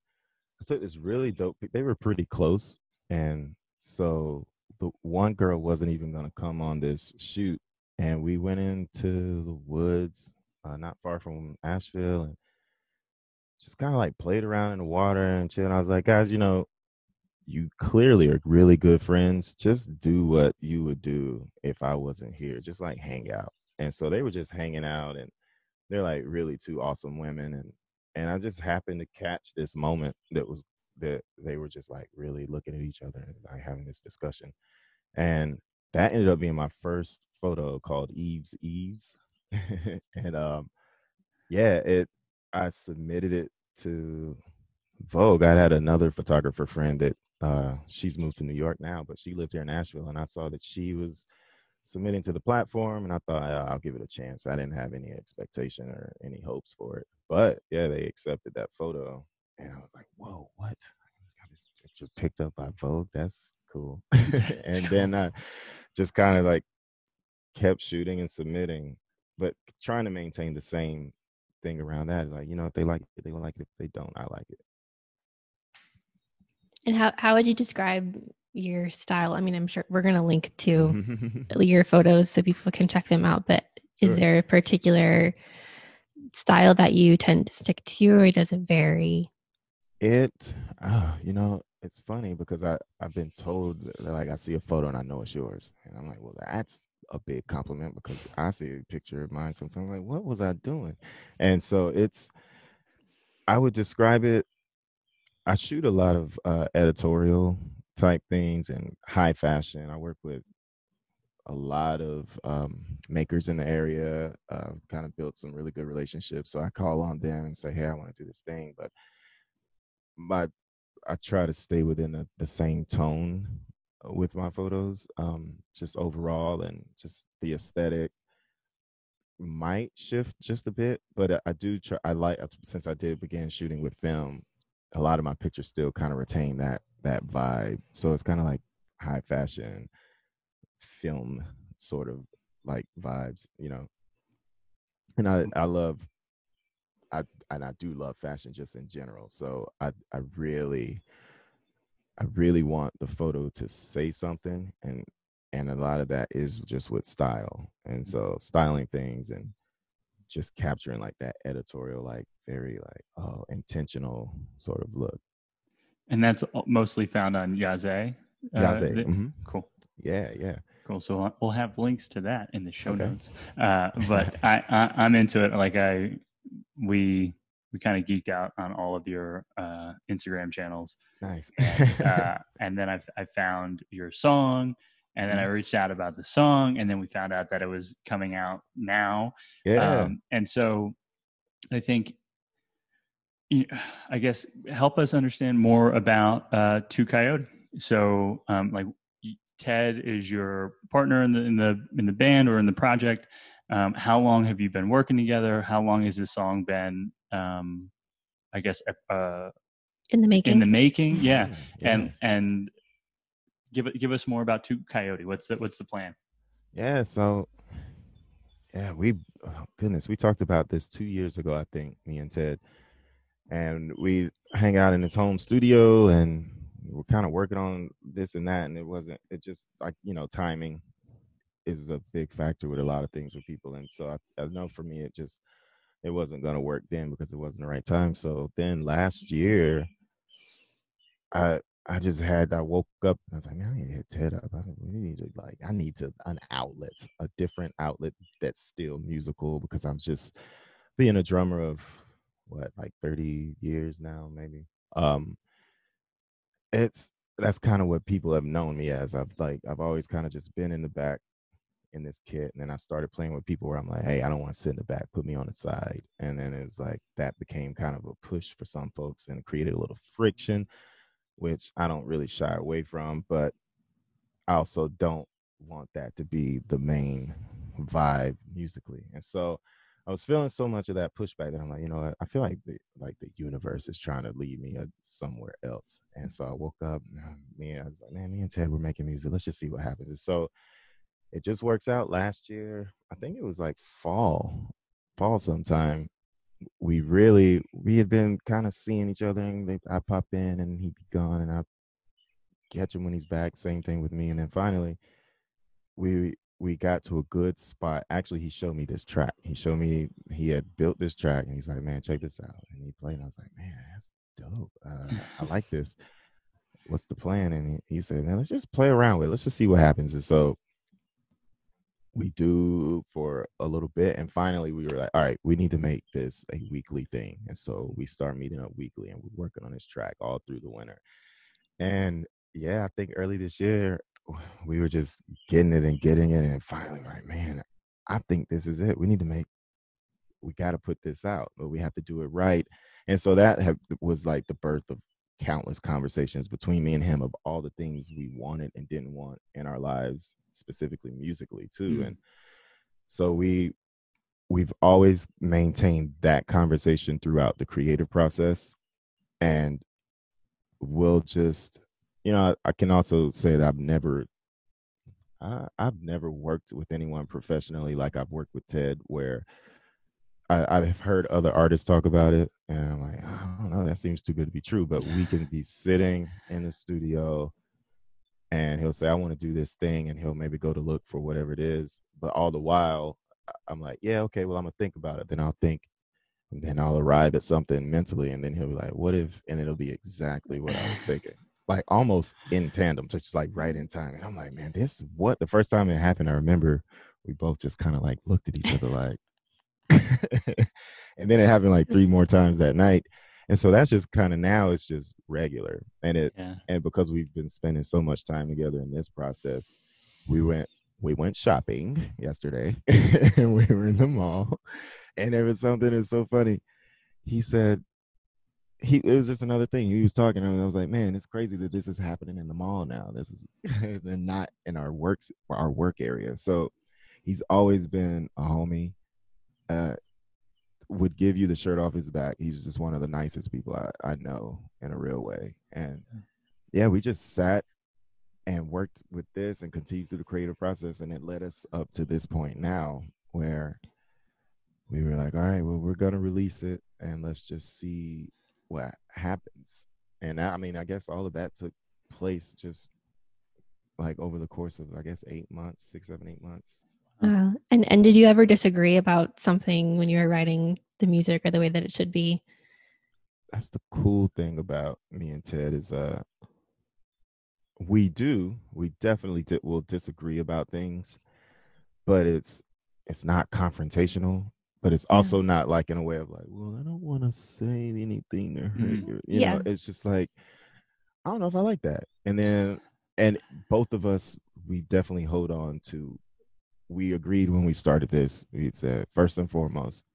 I took this really dope. They were pretty close, and so the one girl wasn't even going to come on this shoot, and we went into the woods uh, not far from Asheville, and just kind of like played around in the water and chill. And I was like, guys, you know, you clearly are really good friends. Just do what you would do if I wasn't here. Just like hang out. And so they were just hanging out and they're like really two awesome women and and I just happened to catch this moment that was that they were just like really looking at each other and like having this discussion. And that ended up being my first photo called Eve's Eves. and um yeah, it I submitted it to Vogue. I had another photographer friend that uh she's moved to New York now, but she lived here in Asheville and I saw that she was submitting to the platform and I thought oh, I'll give it a chance. I didn't have any expectation or any hopes for it. But yeah, they accepted that photo and I was like, whoa, what? I got this picture picked up by Vogue. That's cool. and then I just kind of like kept shooting and submitting, but trying to maintain the same thing around that. Like, you know, if they like it, they like it. If they don't, I like it. And how, how would you describe your style? I mean, I'm sure we're going to link to your photos so people can check them out, but is sure. there a particular style that you tend to stick to or does it vary? It, uh, you know, it's funny because I I've been told that, like I see a photo and I know it's yours, and I'm like, well, that's a big compliment because I see a picture of mine sometimes. like, what was I doing? And so it's, I would describe it. I shoot a lot of uh, editorial type things and high fashion. I work with a lot of um, makers in the area. Uh, kind of built some really good relationships. So I call on them and say, "Hey, I want to do this thing," but my I try to stay within the, the same tone with my photos. Um, just overall and just the aesthetic might shift just a bit, but I, I do try. I like since I did begin shooting with film, a lot of my pictures still kind of retain that that vibe. So it's kind of like high fashion film sort of like vibes, you know. And I I love I and I do love fashion just in general. So I I really I really want the photo to say something and and a lot of that is just with style. And so styling things and just capturing like that editorial like very like oh intentional sort of look. And that's mostly found on Yaze. Uh, Yaze. Mm-hmm. Cool. Yeah, yeah. Cool. So we'll have links to that in the show okay. notes. Uh, but I, I I'm into it. Like I we we kind of geeked out on all of your uh, Instagram channels. Nice. and, uh, and, then I, I found your song, and then I mm-hmm. reached out about the song, and then we found out that it was coming out now. Yeah. Um, and so I think, I guess, help us understand more about uh, Two Coyote. So, um, like, Ted is your partner in the in the in the band or in the project. Um, how long have you been working together? How long has this song been, um, I guess, uh, in the making? In the making, yeah. yeah. And and give give us more about Two Coyote. What's the what's the plan? Yeah, so yeah, we oh goodness, we talked about this two years ago, I think, me and Ted, and we hang out in his home studio and we're kind of working on this and that, and it wasn't. It just like you know timing is a big factor with a lot of things with people. And so I, I know for me, it just it wasn't going to work then because it wasn't the right time. So then last year, I I just had I woke up I was like, man, I need to hit Ted up. I we need to like I need to an outlet, a different outlet that's still musical because I'm just being a drummer of what like 30 years now, maybe. Um it's that's kind of what people have known me as. I've like I've always kind of just been in the back in this kit. And then I started playing with people where I'm like, hey, I don't want to sit in the back, put me on the side. And then it was like that became kind of a push for some folks and created a little friction, which I don't really shy away from, but I also don't want that to be the main vibe musically. And so I was feeling so much of that pushback that I'm like, you know, I feel like the like the universe is trying to lead me uh, somewhere else. And so I woke up, uh, me, I was like, man, me and Ted were making music. Let's just see what happens. And so it just works out last year i think it was like fall fall sometime we really we had been kind of seeing each other and they, i pop in and he'd be gone and i catch him when he's back same thing with me and then finally we we got to a good spot. Actually, he showed me this track. He showed me he had built this track, and he's like, "Man, check this out." And he played, and I was like, "Man, that's dope. Uh, I like this. What's the plan?" And he, he said, "Man, let's just play around with. it. Let's just see what happens." And so we do for a little bit, and finally we were like, "All right, we need to make this a weekly thing." And so we start meeting up weekly, and we're working on this track all through the winter. And yeah, I think early this year we were just getting it and getting it, and finally, right, man, I think this is it. We need to make, we got to put this out, but we have to do it right. And so that have, was like the birth of countless conversations between me and him of all the things we wanted and didn't want in our lives, specifically musically too. Mm. And so we we've always maintained that conversation throughout the creative process and we'll just you know, I, I can also say that I've never I, have never worked with anyone professionally like I've worked with Ted, where I, have heard other artists talk about it, and I'm like, I don't know, that seems too good to be true. But we can be sitting in the studio, and he'll say, I want to do this thing, and he'll maybe go to look for whatever it is. But all the while, I'm like, yeah, okay, well, I'm gonna think about it. Then I'll think, and then I'll arrive at something mentally, and then he'll be like, what if? And it'll be exactly what I was thinking like almost in tandem, so just like right in time. And I'm like, man, this what the first time it happened, I remember we both just kind of like looked at each other like and then it happened like three more times that night. And so that's just kind of now it's just regular. And it yeah. and because we've been spending so much time together in this process, we went we went shopping yesterday and we were in the mall and there was something that's so funny. He said, he it was just another thing. He was talking, and I was like, "Man, it's crazy that this is happening in the mall now. This is not in our works our work area." So he's always been a homie. Uh, would give you the shirt off his back. He's just one of the nicest people I, I know in a real way. And yeah, we just sat and worked with this and continued through the creative process, and it led us up to this point now where we were like, all right, well, we're gonna release it, and let's just see what happens. And I, I mean, I guess all of that took place just like over the course of I guess eight months, six, seven, eight months. Wow. And and did you ever disagree about something when you were writing the music or the way that it should be? That's the cool thing about me and Ted is uh we do we definitely di- will disagree about things, but it's it's not confrontational but it's also yeah. not like in a way of like, well, I don't want to say anything to hurt mm-hmm. you. You yeah. know, it's just like, I don't know if I like that. And then, and both of us, we definitely hold on to. We agreed when we started this. We said first and foremost,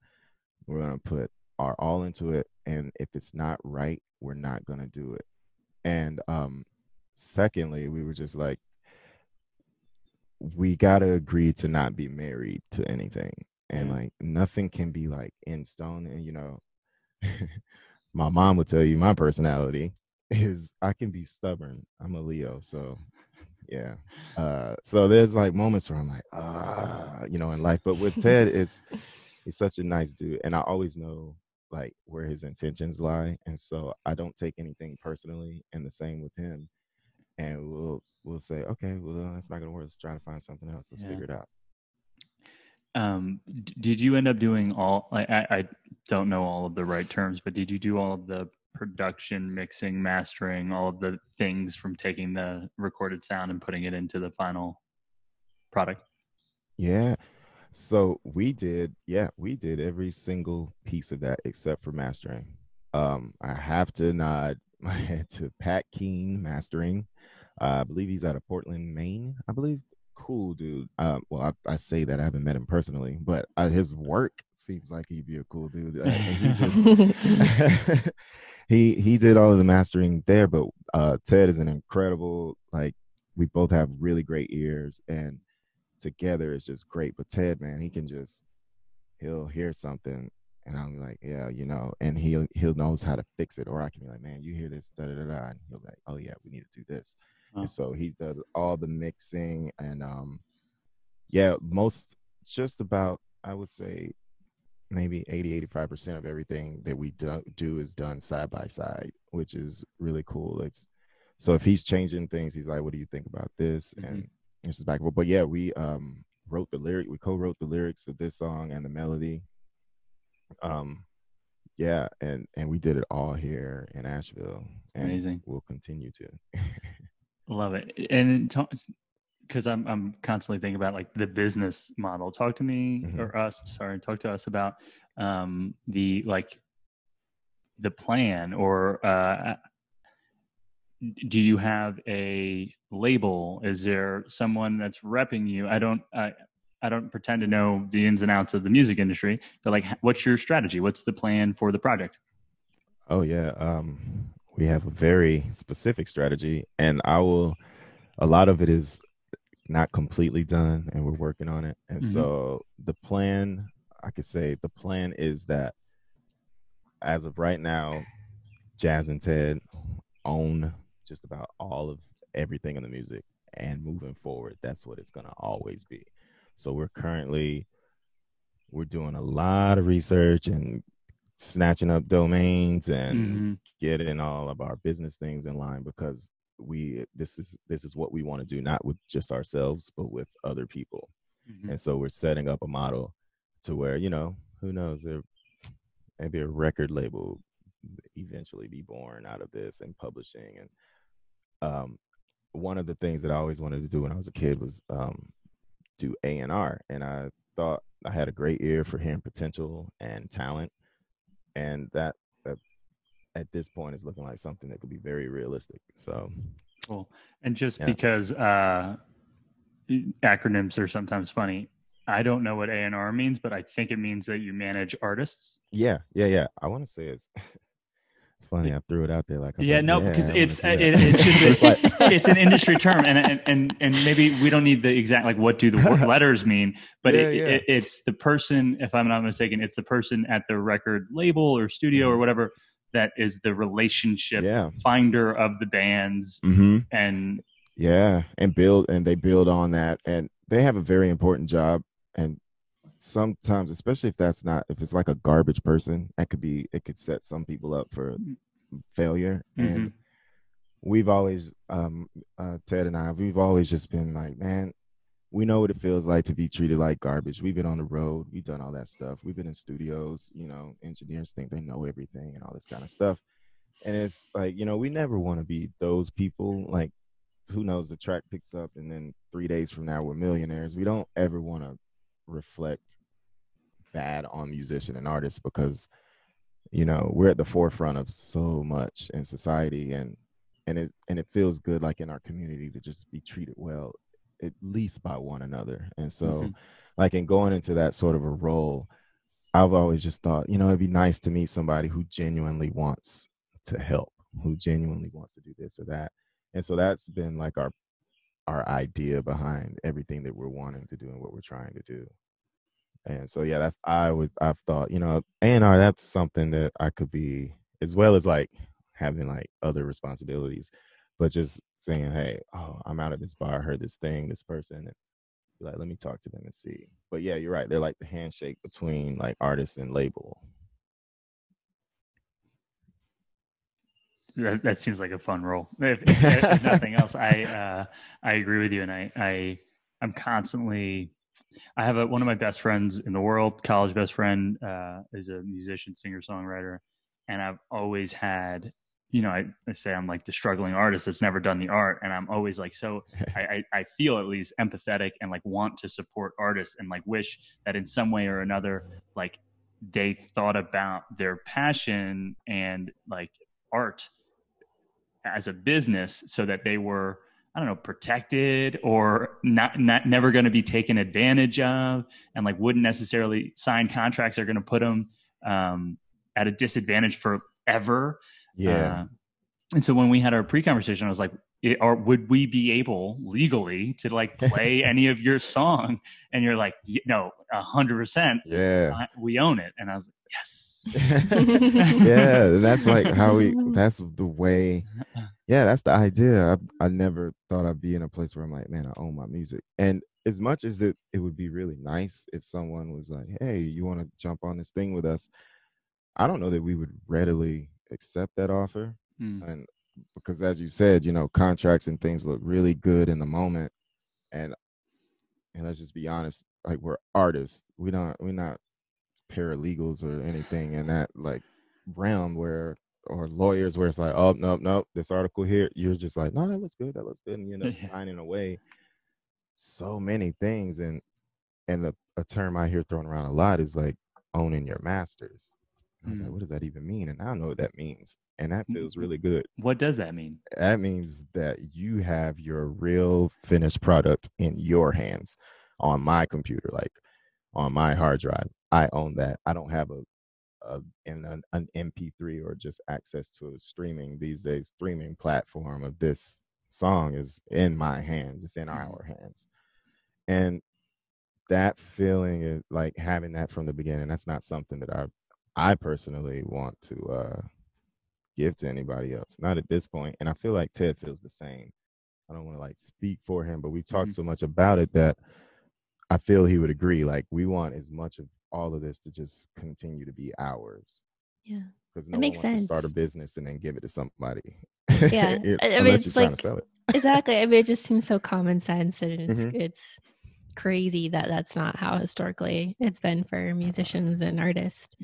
we're gonna put our all into it, and if it's not right, we're not gonna do it. And um, secondly, we were just like, we gotta agree to not be married to anything and like nothing can be like in stone and you know my mom would tell you my personality is i can be stubborn i'm a leo so yeah uh so there's like moments where i'm like ah you know in life but with ted it's he's such a nice dude and i always know like where his intentions lie and so i don't take anything personally and the same with him and we'll we'll say okay well that's not gonna work let's try to find something else let's yeah. figure it out um, d- did you end up doing all? I, I don't know all of the right terms, but did you do all of the production, mixing, mastering, all of the things from taking the recorded sound and putting it into the final product? Yeah. So we did, yeah, we did every single piece of that except for mastering. Um, I have to nod my head to Pat Keen mastering. Uh, I believe he's out of Portland, Maine. I believe cool dude. Uh, well, I, I, say that I haven't met him personally, but uh, his work seems like he'd be a cool dude. Uh, he just he he did all of the mastering there, but uh, Ted is an incredible like we both have really great ears and together it's just great. But Ted, man, he can just he'll hear something and I'm like, yeah, you know, and he'll he'll knows how to fix it, or I can be like, man, you hear this, da da da da, and he'll be like, oh yeah, we need to do this. Oh. And so he does all the mixing and um yeah, most just about I would say maybe 80 85% of everything that we do, do is done side by side, which is really cool. It's so if he's changing things, he's like, "What do you think about this?" Mm-hmm. And it's just back. But yeah, we um wrote the lyric. We co-wrote the lyrics of this song and the melody. Um, yeah, and and we did it all here in Asheville, and Amazing. we'll continue to. Love it. And because I'm I'm constantly thinking about like the business model. Talk to me Mhm. or us. Sorry, talk to us about um, the like the plan or uh, do you have a label? Is there someone that's repping you? I don't. I, I don't pretend to know the ins and outs of the music industry, but like, what's your strategy? What's the plan for the project? Oh yeah, um, we have a very specific strategy, and I will. A lot of it is not completely done, and we're working on it. And Mhm. so the plan, I could say, the plan is that as of right now, Jaze and Ted own just about all of everything in the music, and moving forward, that's what it's gonna always be. So we're currently we're doing a lot of research and snatching up domains and Mhm. getting all of our business things in line because we this is this is what we want to do not with just ourselves but with other people. Mhm. and so we're setting up a model to where you know who knows there maybe a record label eventually be born out of this and publishing. And um one of the things that i always wanted to do when i was a kid was um do a&r and i thought i had a great ear for hearing potential and talent. And that at this point is looking like something that could be very realistic so Cool. And just Yeah. because uh, acronyms are sometimes funny, I don't know what A and R means, but I think it means that you manage artists. yeah yeah yeah i want to say it's it's funny i threw it out there like I Yeah, like, no, because I it's it, it's just It's like- it's an industry term, and, and and and maybe we don't need the exact like what do the word letters mean, but Yeah, it, yeah. It, it's the person, if I'm not mistaken, it's the person at the record label or studio or whatever that is the relationship yeah finder of the bands hmm and Yeah, and build and they build on that, and they have a very important job. And sometimes, especially if that's not if it's like a garbage person, that could be it could set some people up for failure. And we've always, um, uh, Ted and I, we've always just been like, man, we know what it feels like to be treated like garbage. We've been on the road, we've done all that stuff. We've been in studios. You know, engineers think they know everything and all this kind of stuff. And it's like, you know, we never want to be those people. Like who knows the track picks up and then three days from now we're millionaires we don't ever want to reflect bad on musician and artists because you know we're at the forefront of so much in society and and it and it feels good like in our community to just be treated well at least by one another. And so Mhm. like in going into that sort of a role i've always just thought you know it'd be nice to meet somebody who genuinely wants to help who genuinely wants to do this or that. And so that's been like our our idea behind everything that we're wanting to do and what we're trying to do. And so yeah that's i would i've thought you know a&r that's something that i could be as well as like having like other responsibilities but just saying hey oh i'm out of this bar i heard this thing this person and like let me talk to them and see but yeah you're right they're like the handshake between like artist and label That, that seems like a fun role. If, if, if nothing else, I uh, I agree with you, and I I I'm constantly. I have a, one of my best friends in the world, college best friend, uh, is a musician, singer, songwriter, and I've always had, you know, I, I say I'm like the struggling artist that's never done the art, and I'm always like so. I, I I feel at least empathetic and like want to support artists, and like wish that in some way or another, like they thought about their passion and like art as a business so that they were i don't know protected or not, not never going to be taken advantage of and like wouldn't necessarily sign contracts that are going to put them um, at a disadvantage forever yeah. Uh, and so when we had our pre-conversation i was like it, or would we be able legally to like play any of your song? And you're like "Y- no a hundred percent yeah. We own it. And i was like yes. Yeah that's like how we that's the way yeah that's the idea. I, I never thought i'd be in a place where i'm like man i own my music. And as much as it it would be really nice if someone was like hey you want to jump on this thing with us? I don't know that we would readily accept that offer Mm. and because as you said you know contracts and things look really good in the moment and and let's just be honest, like we're artists. We don't we're not paralegals or anything in that like realm where or lawyers where it's like, oh no, no, this article here, you're just like, no, that looks good, that looks good, and you know, signing away so many things. And and the, a term I hear thrown around a lot is like owning your masters. I was like, Mm. what does that even mean? And I don't know what that means. And that Mm, feels really good. What does that mean? That means that you have your real finished product in your hands on my computer, like on my hard drive. I own that. I don't have a, a in an, an MP3 or just access to a streaming these days streaming platform of this song is in my hands. It's in Mhm. our hands. And that feeling is like having that from the beginning. That's not something that I I personally want to uh give to anybody else. Not at this. And I feel like Ted feels the same. I don't want to like speak for him, but we talked Mhm. so much about it that I feel he would agree. Like we want as much of all of this to just continue to be ours. Yeah. Because no one makes wants to start a business and then give it to somebody. Yeah, It- I- mean, it's like- it. exactly. I mean, it just seems so common sense, and it's Mhm. it's crazy that that's not how historically it's been for musicians and artists.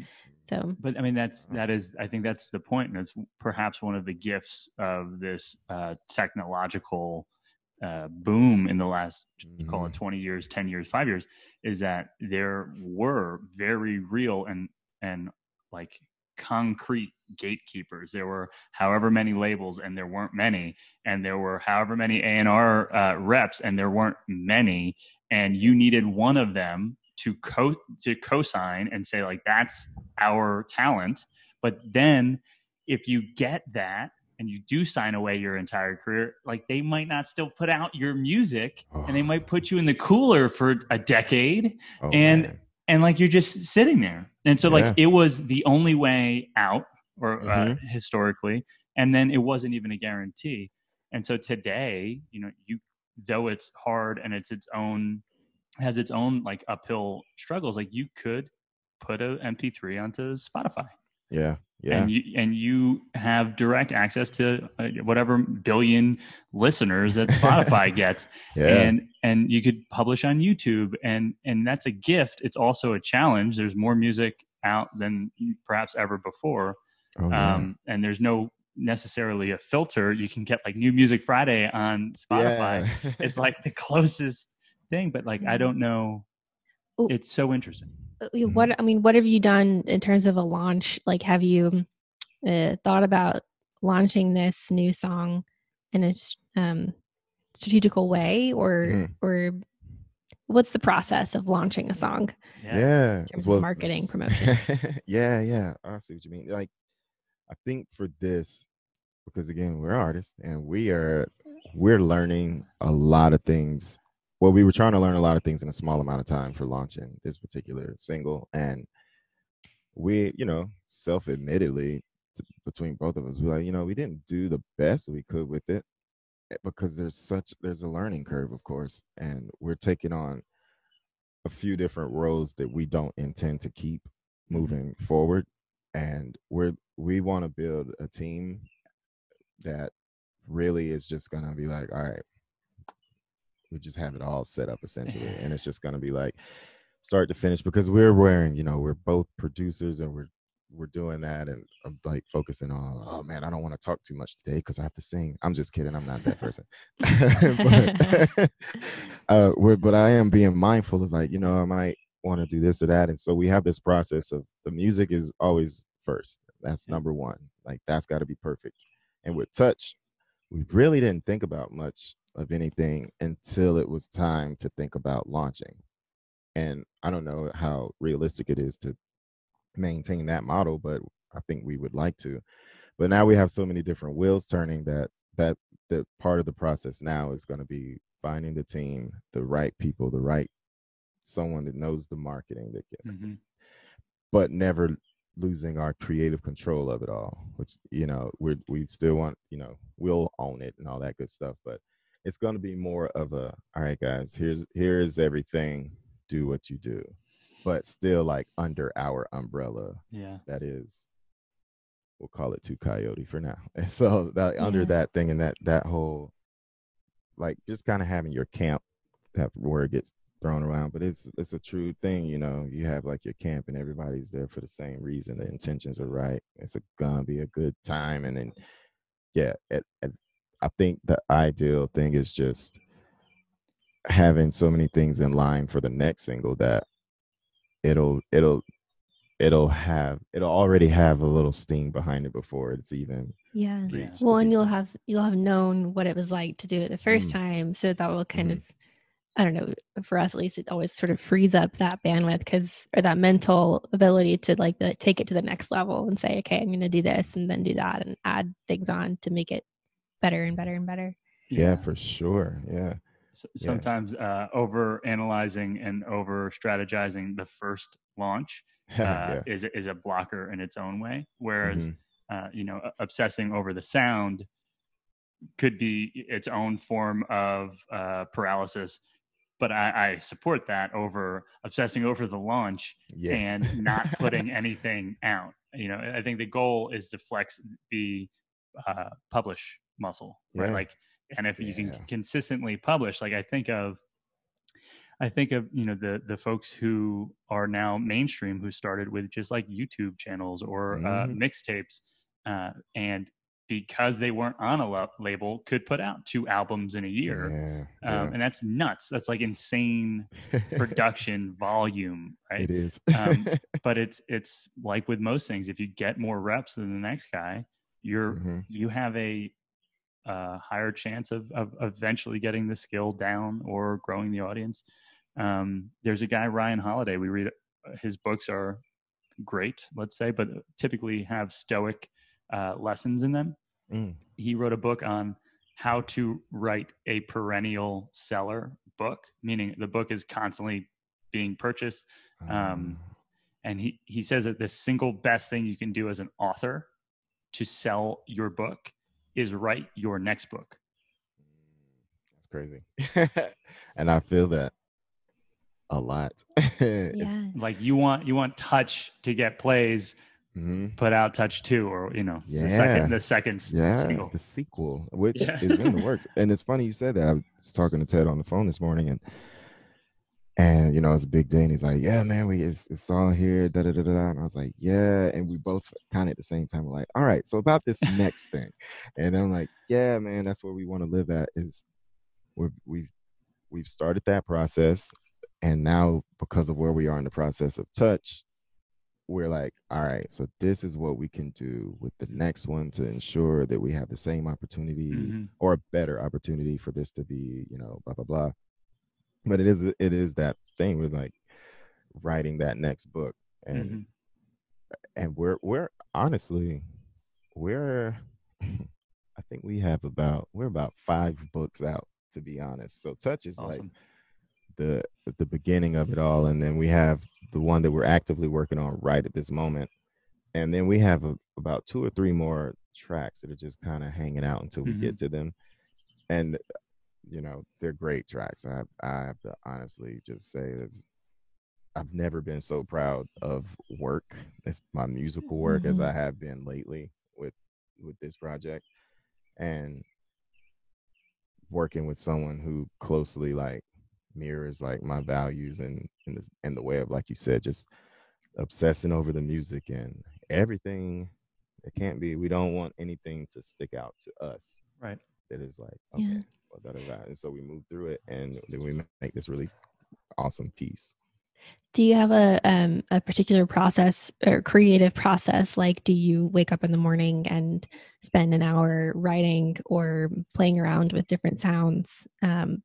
So But I mean, that's that is. I think that's the point, and it's perhaps one of the gifts of this uh, technological uh, boom in the last call it 20 years 10 years 5 years is that there were very real and and like concrete gatekeepers there were however many labels and there weren't many and there were however many A&R uh, reps and there weren't many and you needed one of them to co to co-sign and say like that's our talent but then if you get that and you do sign away your entire career like they might not still put out your music and they Oh. might put you in the cooler for a decade Oh, and- man. and like you're just sitting there and so Yeah. like it was the only way out or uh, Mhm. historically and then it wasn't even a guarantee and so today you know you though it's hard and it's its own has its own like uphill struggles like you could put a mp3 onto spotify. Yeah, yeah. and you and you have direct access to uh, whatever billion listeners that spotify gets. Yeah. and and you could publish on youtube and and that's a gift. It's also a challenge. There's more music out than perhaps ever before. Oh, um and there's no necessarily a filter. You can get like new music friday on spotify. Yeah. it's like the closest thing but like i don't know. Ooh. it's so interesting. yeah, what I mean, what have you done in terms of a launch? Like, have you uh, thought about launching this new song in a um, strategical way, or Mhm. or what's the process of launching a song? yeah, terms of well, marketing, promotion. yeah, yeah. I see what you mean. Like, I think for this, because again, we're artists and we are we're learning a lot of things. Well, we were trying to learn a lot of things in a small amount of time for launching this particular single, and we, you know, self-admittedly, between both of us, we're like, you know, we didn't do the best we could with it eh, because there's such there's a learning curve, of course, and we're taking on a few different roles that we don't intend to keep moving forward and we're we want to build a team that really is just gonna be like all right we just have it all set up essentially and it's just gonna be like start to finish because we're wearing you know we're both producers and we're we're doing that and I'm like focusing on oh man I don't want to talk too much today because I have to sing. I'm just kidding I'm not that person. But, uh but I am being mindful of like you know I might want to do this or that and so we have this process of the music is always first. That's number one like that's got to be perfect. And with touch we really didn't think about much of anything until it was time to think about launching and i don't know how realistic it is to maintain that model but i think we would like to but now we have so many different wheels turning that that that part of the process now is going to be finding the team the right people the right someone that knows the marketing that can Mhm. but never losing our creative control of it all which you know we we still want you know we'll own it and all that good stuff but it's going to be more of a all right guys here's here's everything do what you do but still like under our umbrella yeah that is we'll call it two coyote for now and so that under that thing and that that whole like just kind of having your camp that it gets thrown around, but it's it's a true thing. You know, you have like your camp, and everybody's there for the same reason. The intentions are right. It's a, gonna be a good time, and then yeah, it, it, I think the ideal thing is just having so many things in line for the next single that it'll it'll it'll have it'll already have a little sting behind it before it's even yeah well and you'll have you'll have known what it was like to do it the first Mm. time so that will kind Mhm. of i don't know for us at least it always sort of frees up that bandwidth because or that mental ability to like the, take it to the next level and say okay i'm going to do this and then do that and add things on to make it better and better and better yeah, for sure yeah S- Yeah. sometimes uh, over analyzing and over strategizing the first launch uh, yeah is is a blocker in its own way. Whereas Mhm. uh, you know, obsessing over the sound could be its own form of uh, paralysis. But I, I support that over obsessing over the launch yes and not putting anything out. You know, I think the goal is to flex the uh, publish muscle, right? Yeah. Like, and if you can consistently publish, like I think of, I think of you know the the folks who are now mainstream who started with just like YouTube channels or uh, Mhm. mixtapes, uh, and because they weren't on a la- label, could put out two albums in a year, yeah, um, and that's nuts. That's like insane production volume, right? it is Um, but it's it's like with most things if you get more reps than the next guy you're Mhm. you have a uh, higher chance of, of eventually getting the skill down or growing the audience um, there's a guy ryan holiday we read his books are great let's say but typically have stoic uh, lessons in them Mm. he wrote a book on how to write a perennial seller book meaning the book is constantly being purchased um, Ah. and he he says that the single best thing you can do as an author to sell your book is write your next book That's crazy. and I feel that a lot. Yeah like you want you want touch to get plays mhm. put out touch two or you know yeah. the second the second Yeah, single the sequel, which Yeah. is in the works. And it's funny you said that. I was talking to Ted on the phone this morning, and and you know it's a big day, and he's like, "Yeah, man, we it's, it's all here." Da da da da. da." And I was like, "Yeah," and we both kind of at the same time were like, "All right, so about this next thing," and I'm like, "Yeah, man, that's where we want to live at. Is we're, we've we've started that process, and now because of where we are in the process of touch." We're like, all right, so this is what we can do with the next one to ensure that we have the same opportunity Mhm. or a better opportunity for this to be, you know, blah blah blah. But it is it is that thing with like writing that next book, and Mhm. and we're we're honestly we're I think we have about we're about five books out to be honest. So touch is like the the beginning of it all, and then we have the one that we're actively working on right at this moment, and then we have a, about two or three more tracks that are just kind of hanging out until we get to them, and you know they're great tracks. I I have to honestly just say that I've never been so proud of work, it's my musical work, as Mhm. I have been lately with with this project, and working with someone who closely like mirrors like my values and in the, in the way of like you said just obsessing over the music and everything it can't be we don't want anything to stick out to us right that is like okay Yeah. well, da, da. and so we move through it and then we make this really awesome piece Do you have a um, a particular process or creative process? Like, do you wake up in the morning and spend an hour writing or playing around with different sounds, um,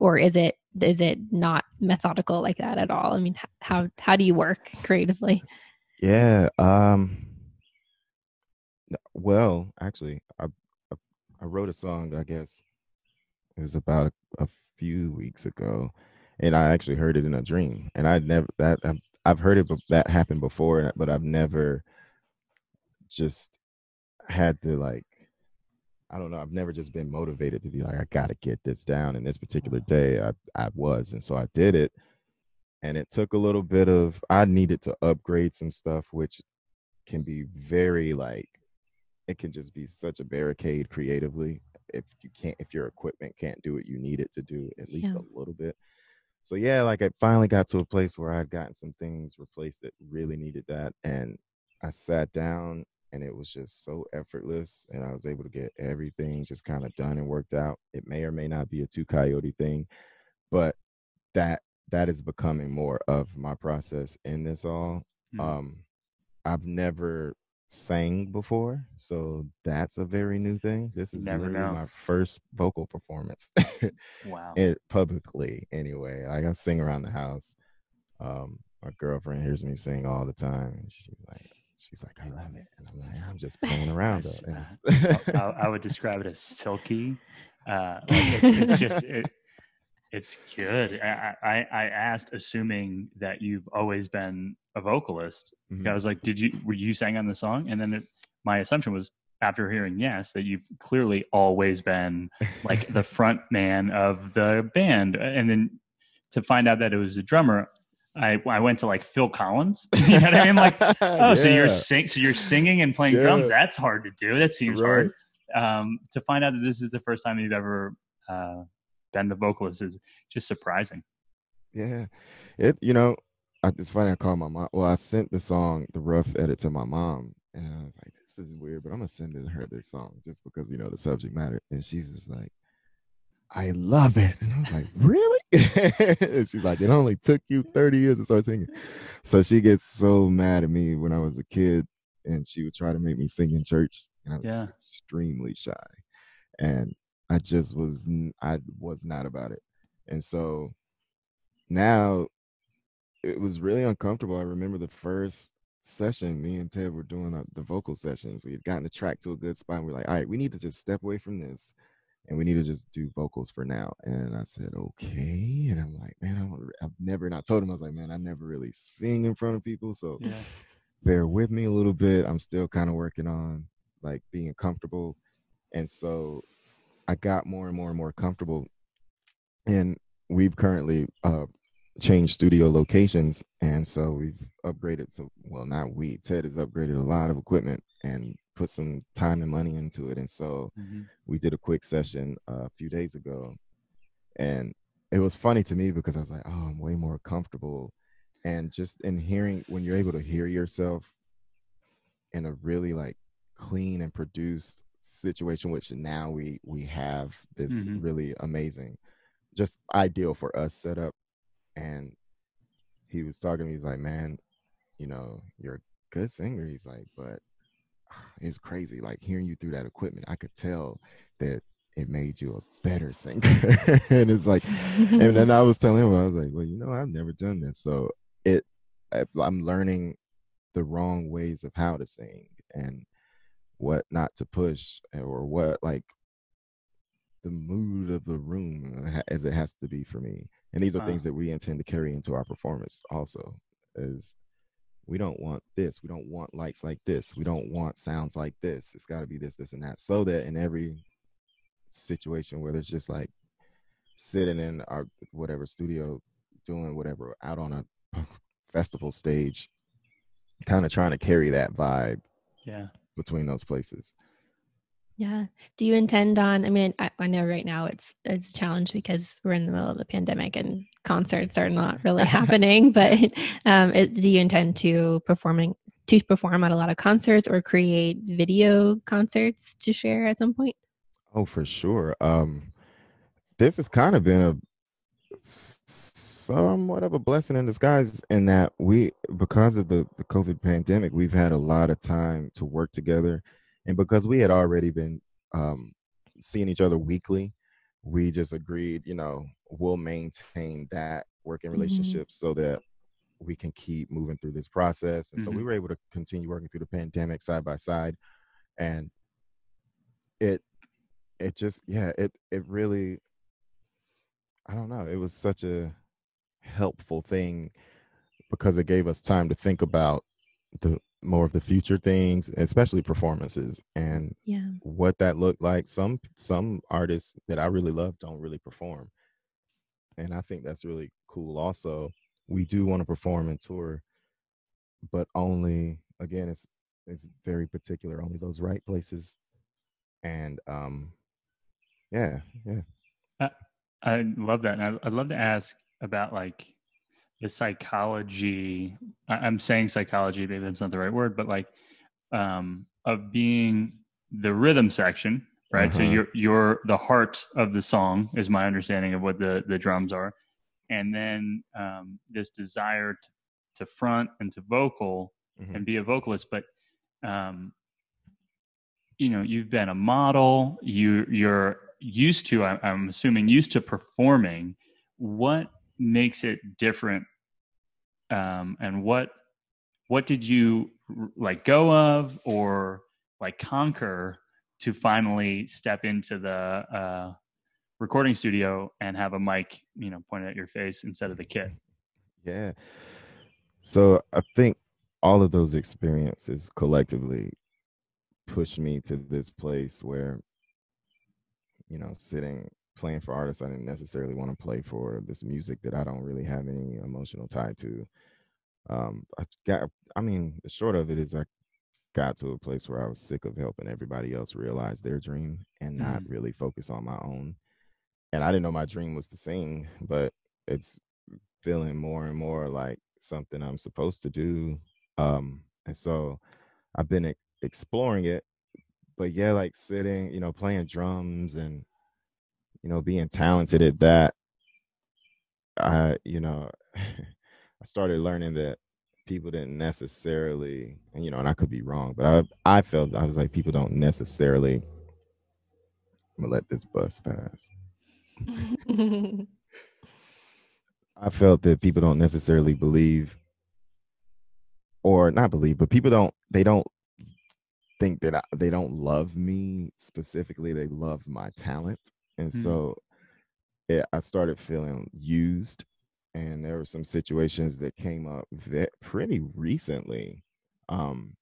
or is it is it not methodical like that at all? I mean, how how do you work creatively? Yeah. Um. Well, actually, I I, I wrote a song. I guess it was about a, a few weeks ago, and I actually heard it in a dream. And I'd never that I've, I've heard it, but that happened before, but I've never just had to like. I don't know. I've never just been motivated to be like, I got to get this down. And this particular day, I I was, and so I did it and it took a little bit of i needed to upgrade some stuff which can be very like it can just be such a barricade creatively if you can't if your equipment can't do what you need it to do at least Yeah. a little bit so yeah, like I finally got to a place where I'd gotten some things replaced that really needed that, and I sat down and it was just so effortless, and I was able to get everything just kind of done and worked out. It may or may not be a two coyote thing, but that that is becoming more of my process in this all. Mm. Um, I've never sang before, so that's a very new thing. This is Never literally know. my first vocal performance. Wow. it publicly anyway. Like I sing around the house. Um, my girlfriend hears me sing all the time, and she's like, she's like, I love it, and I'm like, I'm just playing around. I, I would describe it as silky. Uh, like it's, it's just it, it's good. I, I I asked, assuming that you've always been a vocalist. Mhm. I was like, did you were you sang on the song? And then it, my assumption was after hearing yes that you've clearly always been like the front man of the band. And then to find out that it was a drummer, I I went to like Phil Collins. you know what I mean? Like oh, so you're Yeah, sing, so you're singing and playing drums. That's hard to do. That seems right. hard. Um, to find out that this is the first time you've ever uh, been the vocalist is just surprising. Yeah, it you know, I, it's funny. I called my mom. Well, I sent the song, the rough edit, to my mom, and I was like, "This is weird," but I'm gonna send it- her this song just because you know the subject matter. And she's just like, "I love it," and I was like, "Really?" and she's like, "It only took you 30 years to start singing." So she gets so mad at me when I was a kid, and she would try to make me sing in church, and I was Yeah. extremely shy, and I just was I was not about it, and so now it was really uncomfortable. I remember the first session, me and Ted were doing uh, the vocal sessions. We had gotten the track to a good spot. And we are like, all right, we need to just step away from this and we need to just do vocals for now. And I said, okay. And I'm like, man, I I've never, and I told him, I was like, man, I never really sing in front of people. So Yeah. bear with me a little bit. I'm still kind of working on like being comfortable. And so I got more and more and more comfortable. And we've currently uh changed studio locations. And so we've upgraded. So, well, not we, Ted has upgraded a lot of equipment and put some time and money into it. And so Mhm. we did a quick session uh, a few days ago. And it was funny to me because I was like, oh, I'm way more comfortable. And just in hearing, when you're able to hear yourself in a really like clean and produced situation, which now we we have this Mhm. really amazing, just ideal for us setup. And he was talking to me, he's like, man, you know, you're a good singer. He's like, but it's crazy. Like hearing you through that equipment, I could tell that it made you a better singer. and it's like, and then I was telling him, I was like, well, you know, I've never done this, so it, I- I'm learning the wrong ways of how to sing and what not to push eh, or what like the mood of the room as it has to be for me. And these are Wow. things that we intend to carry into our performance also. Is we don't want this, we don't want lights like this, we don't want sounds like this. It's got to be this, this, and that. So that in every situation where there's just like sitting in our whatever studio doing whatever out on a festival stage kind of trying to carry that vibe Yeah. Between those places Yeah. Do you intend on? I mean, I, I know right now it's it's a challenge because we're in the middle of the pandemic and concerts are not really happening. But um, it, do you intend to performing to perform at a lot of concerts or create video concerts to share at some point? oh for sure um this has kind of been a somewhat of a blessing in disguise in that we because of the, the covid pandemic we've had a lot of time to work together and because we had already been um seeing each other weekly we just agreed you know we'll maintain that working Mhm. so that we can keep moving through this process and so we Mhm. were able to continue working through the pandemic side by side and it it just yeah it it really i don't know it was such a helpful thing because it gave us time to think about the more of the future things especially performances and Yeah. what that looked like. Some some artists that i really love don't really perform. And i think that's really cool also. We do want to perform and tour but only again it's it's very particular only those right places. And um yeah yeah I love that. And I- I'd love to ask about like the psychology. I'm saying psychology, maybe that's not the right word, but like um, of being the rhythm section, right? So you're you're the heart of the song, is my understanding of what the the drums are, and then um, this desire to, to front and to vocal mm-hmm. and be a vocalist, but um, you know you've been a model you you're used to i'm assuming used to performing what makes it different um, and what what did you like go of or like conquer to finally step into the uh, recording studio and have a mic you know pointed at your face instead of the kit? Yeah. So i think all of those experiences collectively pushed me to this place where you know sitting playing for artists I didn't necessarily want to play for, this music that I don't really have any emotional tie to. Um, I got, I mean, the short of it is I got to a place where I was sick of helping everybody else realize their dream and not mm. really focus on my own. And I didn't know my dream was to sing, but it's feeling more and more like something I'm supposed to do. Um, and so I've been exploring it. But yeah, like sitting, you know, playing drums and you know, being talented at that, I, you know, I started learning that people didn't necessarily, and you know, and I could be wrong, but I, I felt I was like, people don't necessarily. I'm gonna let this bus pass. I felt that people don't necessarily believe, or not believe, but people don't. They don't think that I, they don't love me specifically. They love my talent and mm-hmm. so it, I started feeling used. And there were some situations that came up that pretty recently um,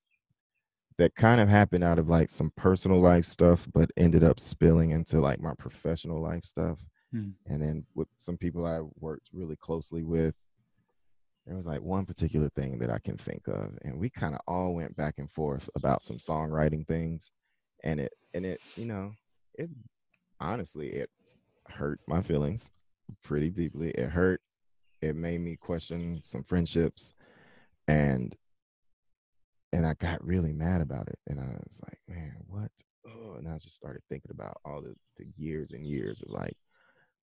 that kind of happened out of like some personal life stuff, but ended up spilling into like my professional life stuff. Mm. And then with some people I worked really closely with, there was like one particular thing that I can think of, and we kind of all went back and forth about some songwriting things, and it and it you know it honestly, it hurt my feelings pretty deeply. It hurt. It made me question some friendships, and and I got really mad about it. And I was like, man, what? Oh, and I just started thinking about all the, the years and years of like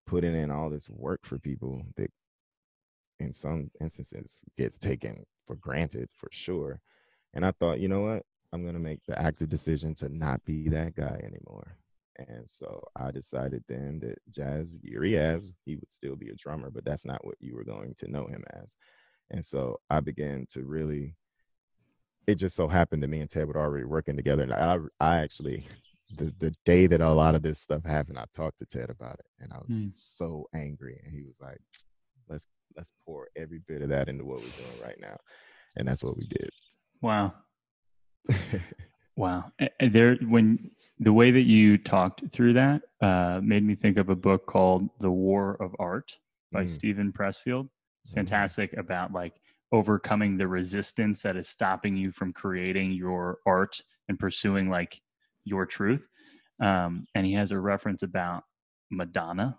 putting in all this work for people that in some instances gets taken for granted for sure. And I thought, you know what? I'm going to make the active decision to not be that guy anymore. And so I decided then that Jaze Uries, he would still be a drummer, but that's not what you were going to know him as. And so I began to really, it just so happened that me and Ted were already working together. And I, I actually, the, the day that a lot of this stuff happened, I talked to Ted about it and I was mm. so angry. And he was like, let's, let's pour every bit of that into what we're doing right now. And that's what we did. Wow. Wow. There, when the way that you talked through that uh, made me think of a book called The War of Art by mm. Steven Pressfield. It's mm-hmm. fantastic about like overcoming the resistance that is stopping you from creating your art and pursuing like your truth. Um, and he has a reference about Madonna,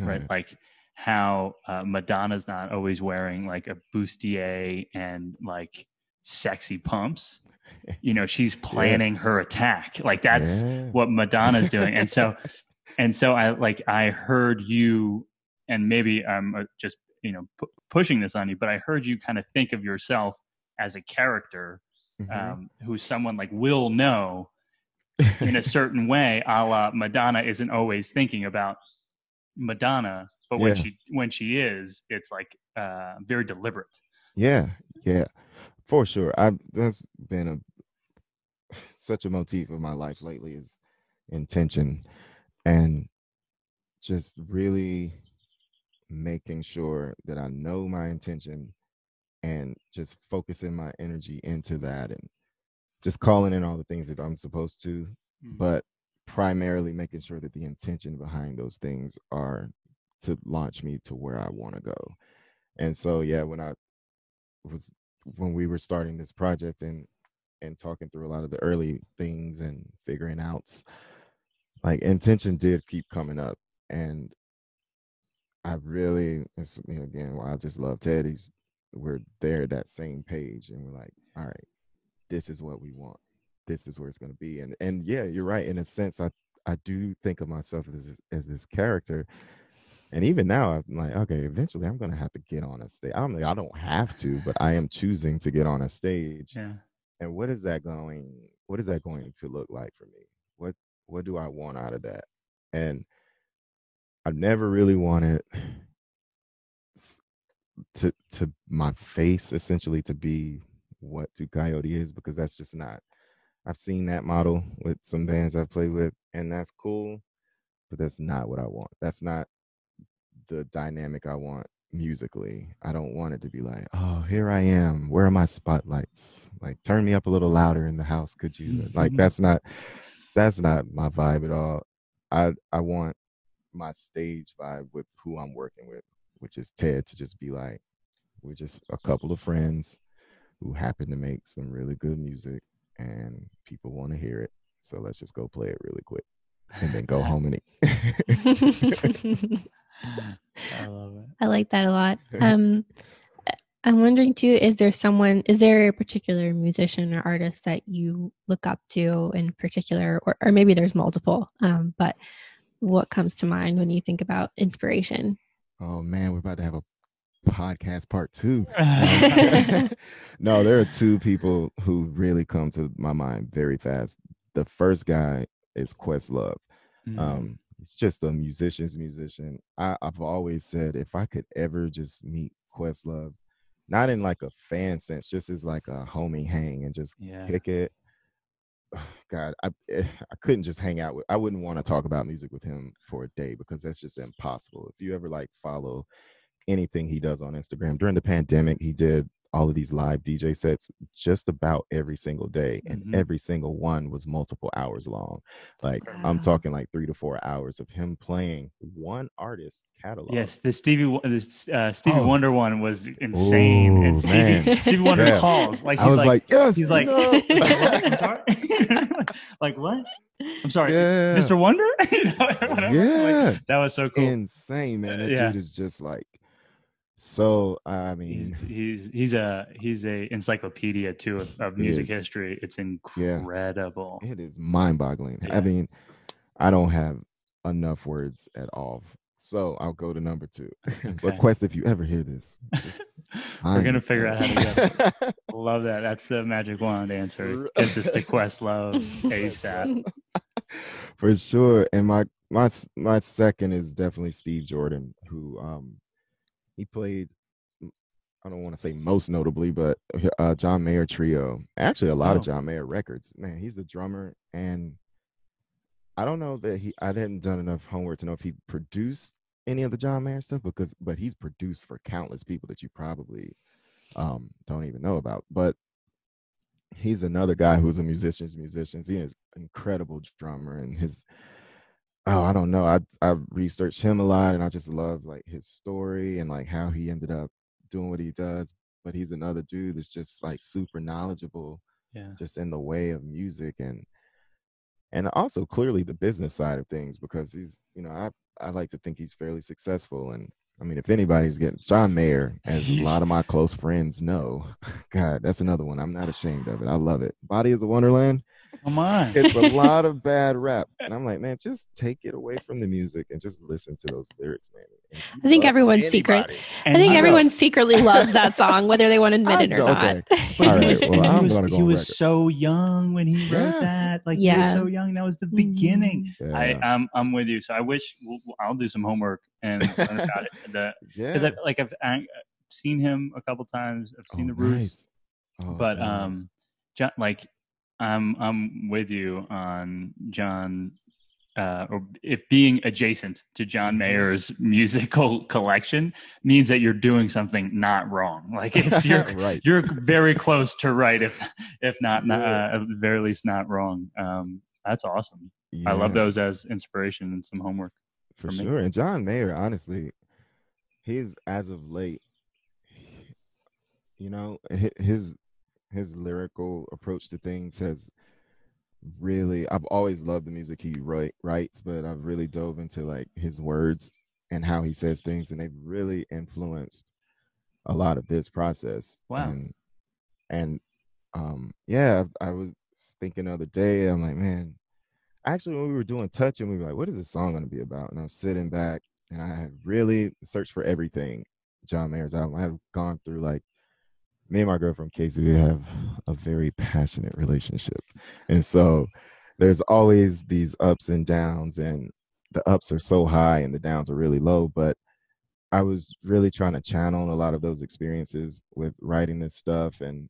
right? Like how uh, Madonna's not always wearing like a bustier and like sexy pumps you know she's planning yeah. her attack like that's yeah. what madonna's doing and so and so i like i heard you and maybe i'm uh, just you know pu- pushing this on you but i heard you kind of think of yourself as a character mm-hmm. um, who's someone like will know in a certain way a la madonna isn't always thinking about madonna but yeah. when she when she is it's like uh very deliberate yeah yeah for sure i that's been a such a motif of my life lately is intention and just really making sure that I know my intention and just focusing my energy into that and just calling in all the things that I'm supposed to, mm-hmm. but primarily making sure that the intention behind those things are to launch me to where I want to go. And so, yeah, when I was when we were starting this project and and talking through a lot of the early things and figuring out like intention did keep coming up and I really, it's, you know, again, well, I just love Ted. He's, we're there that same page, and we're like, all right, this is what we want. This is where it's to be. And and yeah, you're right. In a sense, I I do think of myself as as this character. And even now, I'm like, okay, eventually, I'm going to have to get on a stage. I don't, I don't have to, but I am choosing to get on a stage. Yeah. And what is that going? What is that going to look like for me? What What do I want out of that? And I've never really wanted to to my face essentially to be what to Coyote is because that's just not. I've seen that model with some bands I've played with, and that's cool, but that's not what I want. That's not the dynamic I want musically. I don't want it to be like, oh, here I am. Where are my spotlights? Like, turn me up a little louder in the house, could you? like, that's not that's not my vibe at all. I I want my stage vibe with who I'm working with, which is Ted, to just be like, we're just a couple of friends who happen to make some really good music and people want to hear it. So let's just go play it really quick and then go home and eat. I love it. I like that a lot. Um, I'm wondering too, is there someone, is there a particular musician or artist that you look up to in particular, or, or maybe there's multiple, um, but what comes to mind when you think about inspiration? Oh man, we're about to have a podcast part two. no, there are two people who really come to my mind very fast. The first guy is Questlove. Mm. Um, he's just a musician's musician. I, I've always said if I could ever just meet Questlove, not in like a fan sense, just as like a homie hang and just yeah. kick it God, I eh, I couldn't just hang out with. I wouldn't want to talk about music with him for a day because that's just impossible. If you ever like follow anything he does on Instagram during the pandemic, he did all of these live DJ sets just about every single day, and mm-hmm. every single one was multiple hours long. Like wow. I'm talking like three to four hours of him playing one artist catalog. Yes, the Stevie this uh, Stevie oh. Wonder one was insane, Ooh, and Stevie Stevie Wonder yeah. calls like I was like, like, yes, he's like, no. I'm like what? I'm sorry, yeah. Mr. Wonder. you know, yeah, like, that was so cool, insane, man. That yeah. dude is just like so I mean, he's he's, he's a he's a encyclopedia too of, of music history. It's incredible. Yeah, it is mind boggling. Yeah. I mean, I don't have enough words at all. So I'll go to number two. Okay. Request if you ever hear this. We're gonna figure out how to get. Love that. That's the magic wand answer. Get this to Questlove ASAP. For sure. And my my my second is definitely Steve Jordan, who um he played I don't want to say most notably, but uh, John Mayer Trio. Actually, a lot oh. of John Mayer records. Man, he's the drummer, and I don't know that he. I hadn't done enough homework to know if he produced any of the John Mayer stuff because, but he's produced for countless people that you probably um, don't even know about. But he's another guy who's a musician's musician. He is incredible drummer, and his oh i don't know i i researched him a lot and i just love like his story and like how he ended up doing what he does but he's another dude that's just like super knowledgeable yeah just in the way of music and and also clearly the business side of things because he's you know i i like to think he's fairly successful and I mean, if anybody's getting John Mayer, as a lot of my close friends know, God, that's another one. I'm not ashamed of it. I love it. Body is a Wonderland. Come on. It's a lot of bad rap. And I'm like, man, just take it away from the music and just listen to those lyrics, man. I think everyone's secret. I think I everyone secretly loves that song, whether they want to admit it or okay. not. All right. Well, I'm was, gonna go he was so young when he wrote yeah. that. Like yeah. he was so young. That was the beginning. Mm-hmm. Yeah. I, I'm I'm with you. So I wish we'll, I'll do some homework and learn about it. Because I like I've, I've seen him a couple times. I've seen oh, the Roots, nice. oh, but damn. um, John, like I'm I'm with you on John uh, or if being adjacent to John Mayer's musical collection means that you're doing something not wrong. Like it's you're right. you're very close to right, if if not, yeah. uh, at the very least not wrong. Um, that's awesome. Yeah. I love those as inspiration and some homework for, for sure. And John Mayer, honestly, he's as of late, you know, his his lyrical approach to things has really I've always loved the music he write, writes, but I've really dove into like his words and how he says things, and they've really influenced a lot of this process. Wow. And, and um, yeah, I was thinking the other day, I'm like, man, actually, when we were doing touching, we were like, what is this song going to be about? And I was sitting back and I had really searched for everything. John Mayer's album. I had gone through like me and my girlfriend Casey, we have a very passionate relationship. And so there's always these ups and downs, and the ups are so high and the downs are really low. But I was really trying to channel a lot of those experiences with writing this stuff. And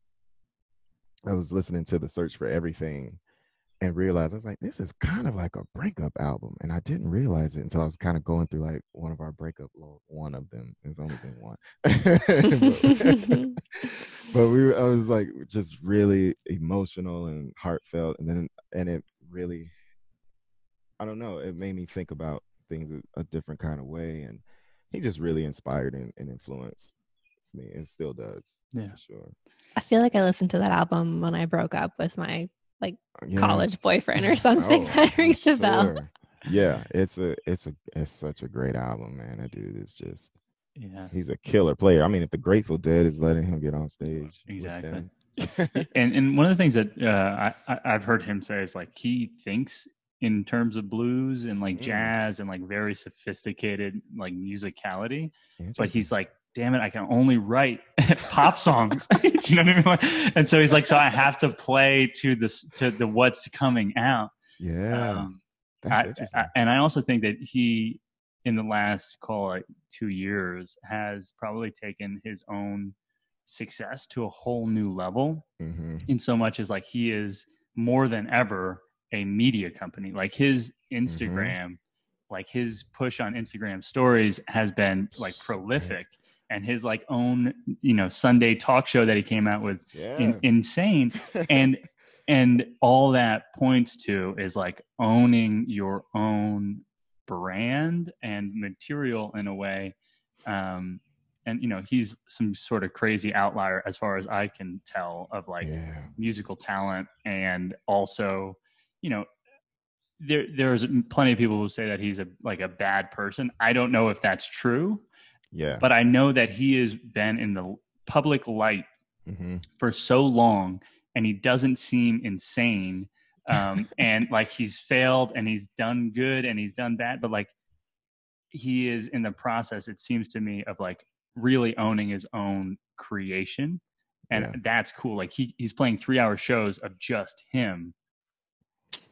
I was listening to the search for everything and realized I was like, this is kind of like a breakup album. And I didn't realize it until I was kind of going through like one of our breakup one of them. It's only been one. but, but we I was like just really emotional and heartfelt. And then and it really I don't know, it made me think about things a, a different kind of way. And he just really inspired and, and influenced me and still does. Yeah. sure. I feel like I listened to that album when I broke up with my like yeah. college boyfriend or something. Oh, that rings a bell. Yeah, it's a it's a it's such a great album, man. That dude is just yeah, he's a killer player. I mean, if the Grateful Dead is letting him get on stage, exactly. and and one of the things that uh, I I've heard him say is like he thinks in terms of blues and like mm. jazz and like very sophisticated like musicality, but he's like damn it, I can only write pop songs. Do you know what I mean? And so he's like, so I have to play to this to the what's coming out. Yeah. Um, I, I, and I also think that he, in the last call it two years, has probably taken his own success to a whole new level. Mm-hmm. In so much as like he is more than ever a media company. Like his mm-hmm. Instagram. Mm-hmm like his push on Instagram stories has been like prolific and his like own you know Sunday talk show that he came out with yeah. in, insane and and all that points to is like owning your own brand and material in a way um and you know he's some sort of crazy outlier as far as i can tell of like yeah. musical talent and also you know there there's plenty of people who say that he's a like a bad person i don't know if that's true yeah. But I know that he has been in the public light mm-hmm. for so long and he doesn't seem insane. Um, and like he's failed and he's done good and he's done bad, but like he is in the process, it seems to me, of like really owning his own creation. And yeah. that's cool. Like he, he's playing three hour shows of just him.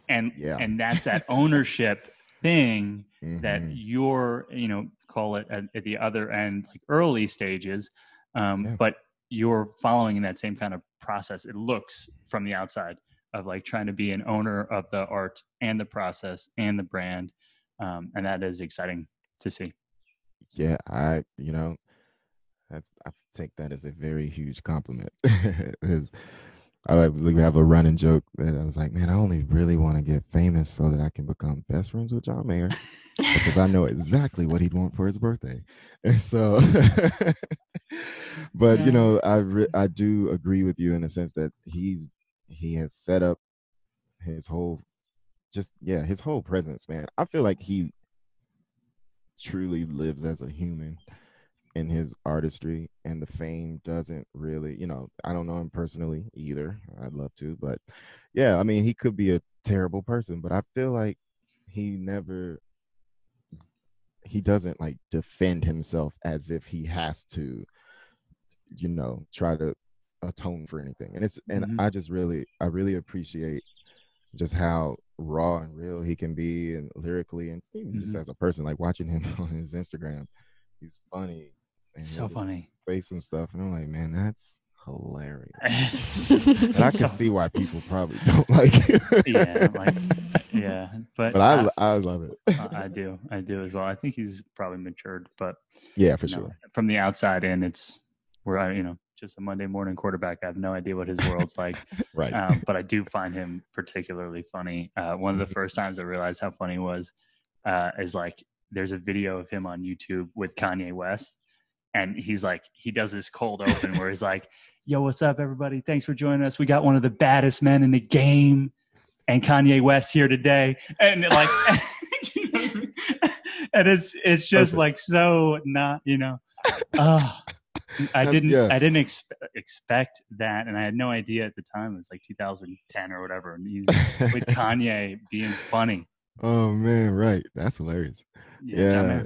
And yeah. and that's that ownership thing mm-hmm. that you're, you know, call it at, at the other end, like early stages. Um, yeah. But you're following in that same kind of process. It looks from the outside of like trying to be an owner of the art and the process and the brand. Um, and that is exciting to see. Yeah, I, you know, that's I take that as a very huge compliment. I we have a running joke that I was like, man, I only really want to get famous so that I can become best friends with John Mayer because I know exactly what he'd want for his birthday. And so, but yeah. you know, I re- I do agree with you in the sense that he's he has set up his whole, just yeah, his whole presence, man. I feel like he truly lives as a human in his artistry and the fame doesn't really you know i don't know him personally either i'd love to but yeah i mean he could be a terrible person but i feel like he never he doesn't like defend himself as if he has to you know try to atone for anything and it's and mm-hmm. i just really i really appreciate just how raw and real he can be and lyrically and even mm-hmm. just as a person like watching him on his instagram he's funny so funny. Say some stuff, and I'm like, man, that's hilarious. and I can see why people probably don't like it. yeah, like, yeah, but but I, I, I love it. I do, I do as well. I think he's probably matured, but yeah, for sure. Know, from the outside in, it's where I, you know, just a Monday morning quarterback. I have no idea what his world's like. right. Um, but I do find him particularly funny. Uh, one of the mm-hmm. first times I realized how funny he was uh, is like there's a video of him on YouTube with Kanye West and he's like he does this cold open where he's like yo what's up everybody thanks for joining us we got one of the baddest men in the game and kanye west here today and like You know what I mean? and it's it's just Perfect. like so not you know. Uh, I didn't yeah. I didn't expe- expect that, and I had no idea at the time. It was like 2010 or whatever, and he's with Kanye being funny. oh man, right. That's hilarious. John Yeah.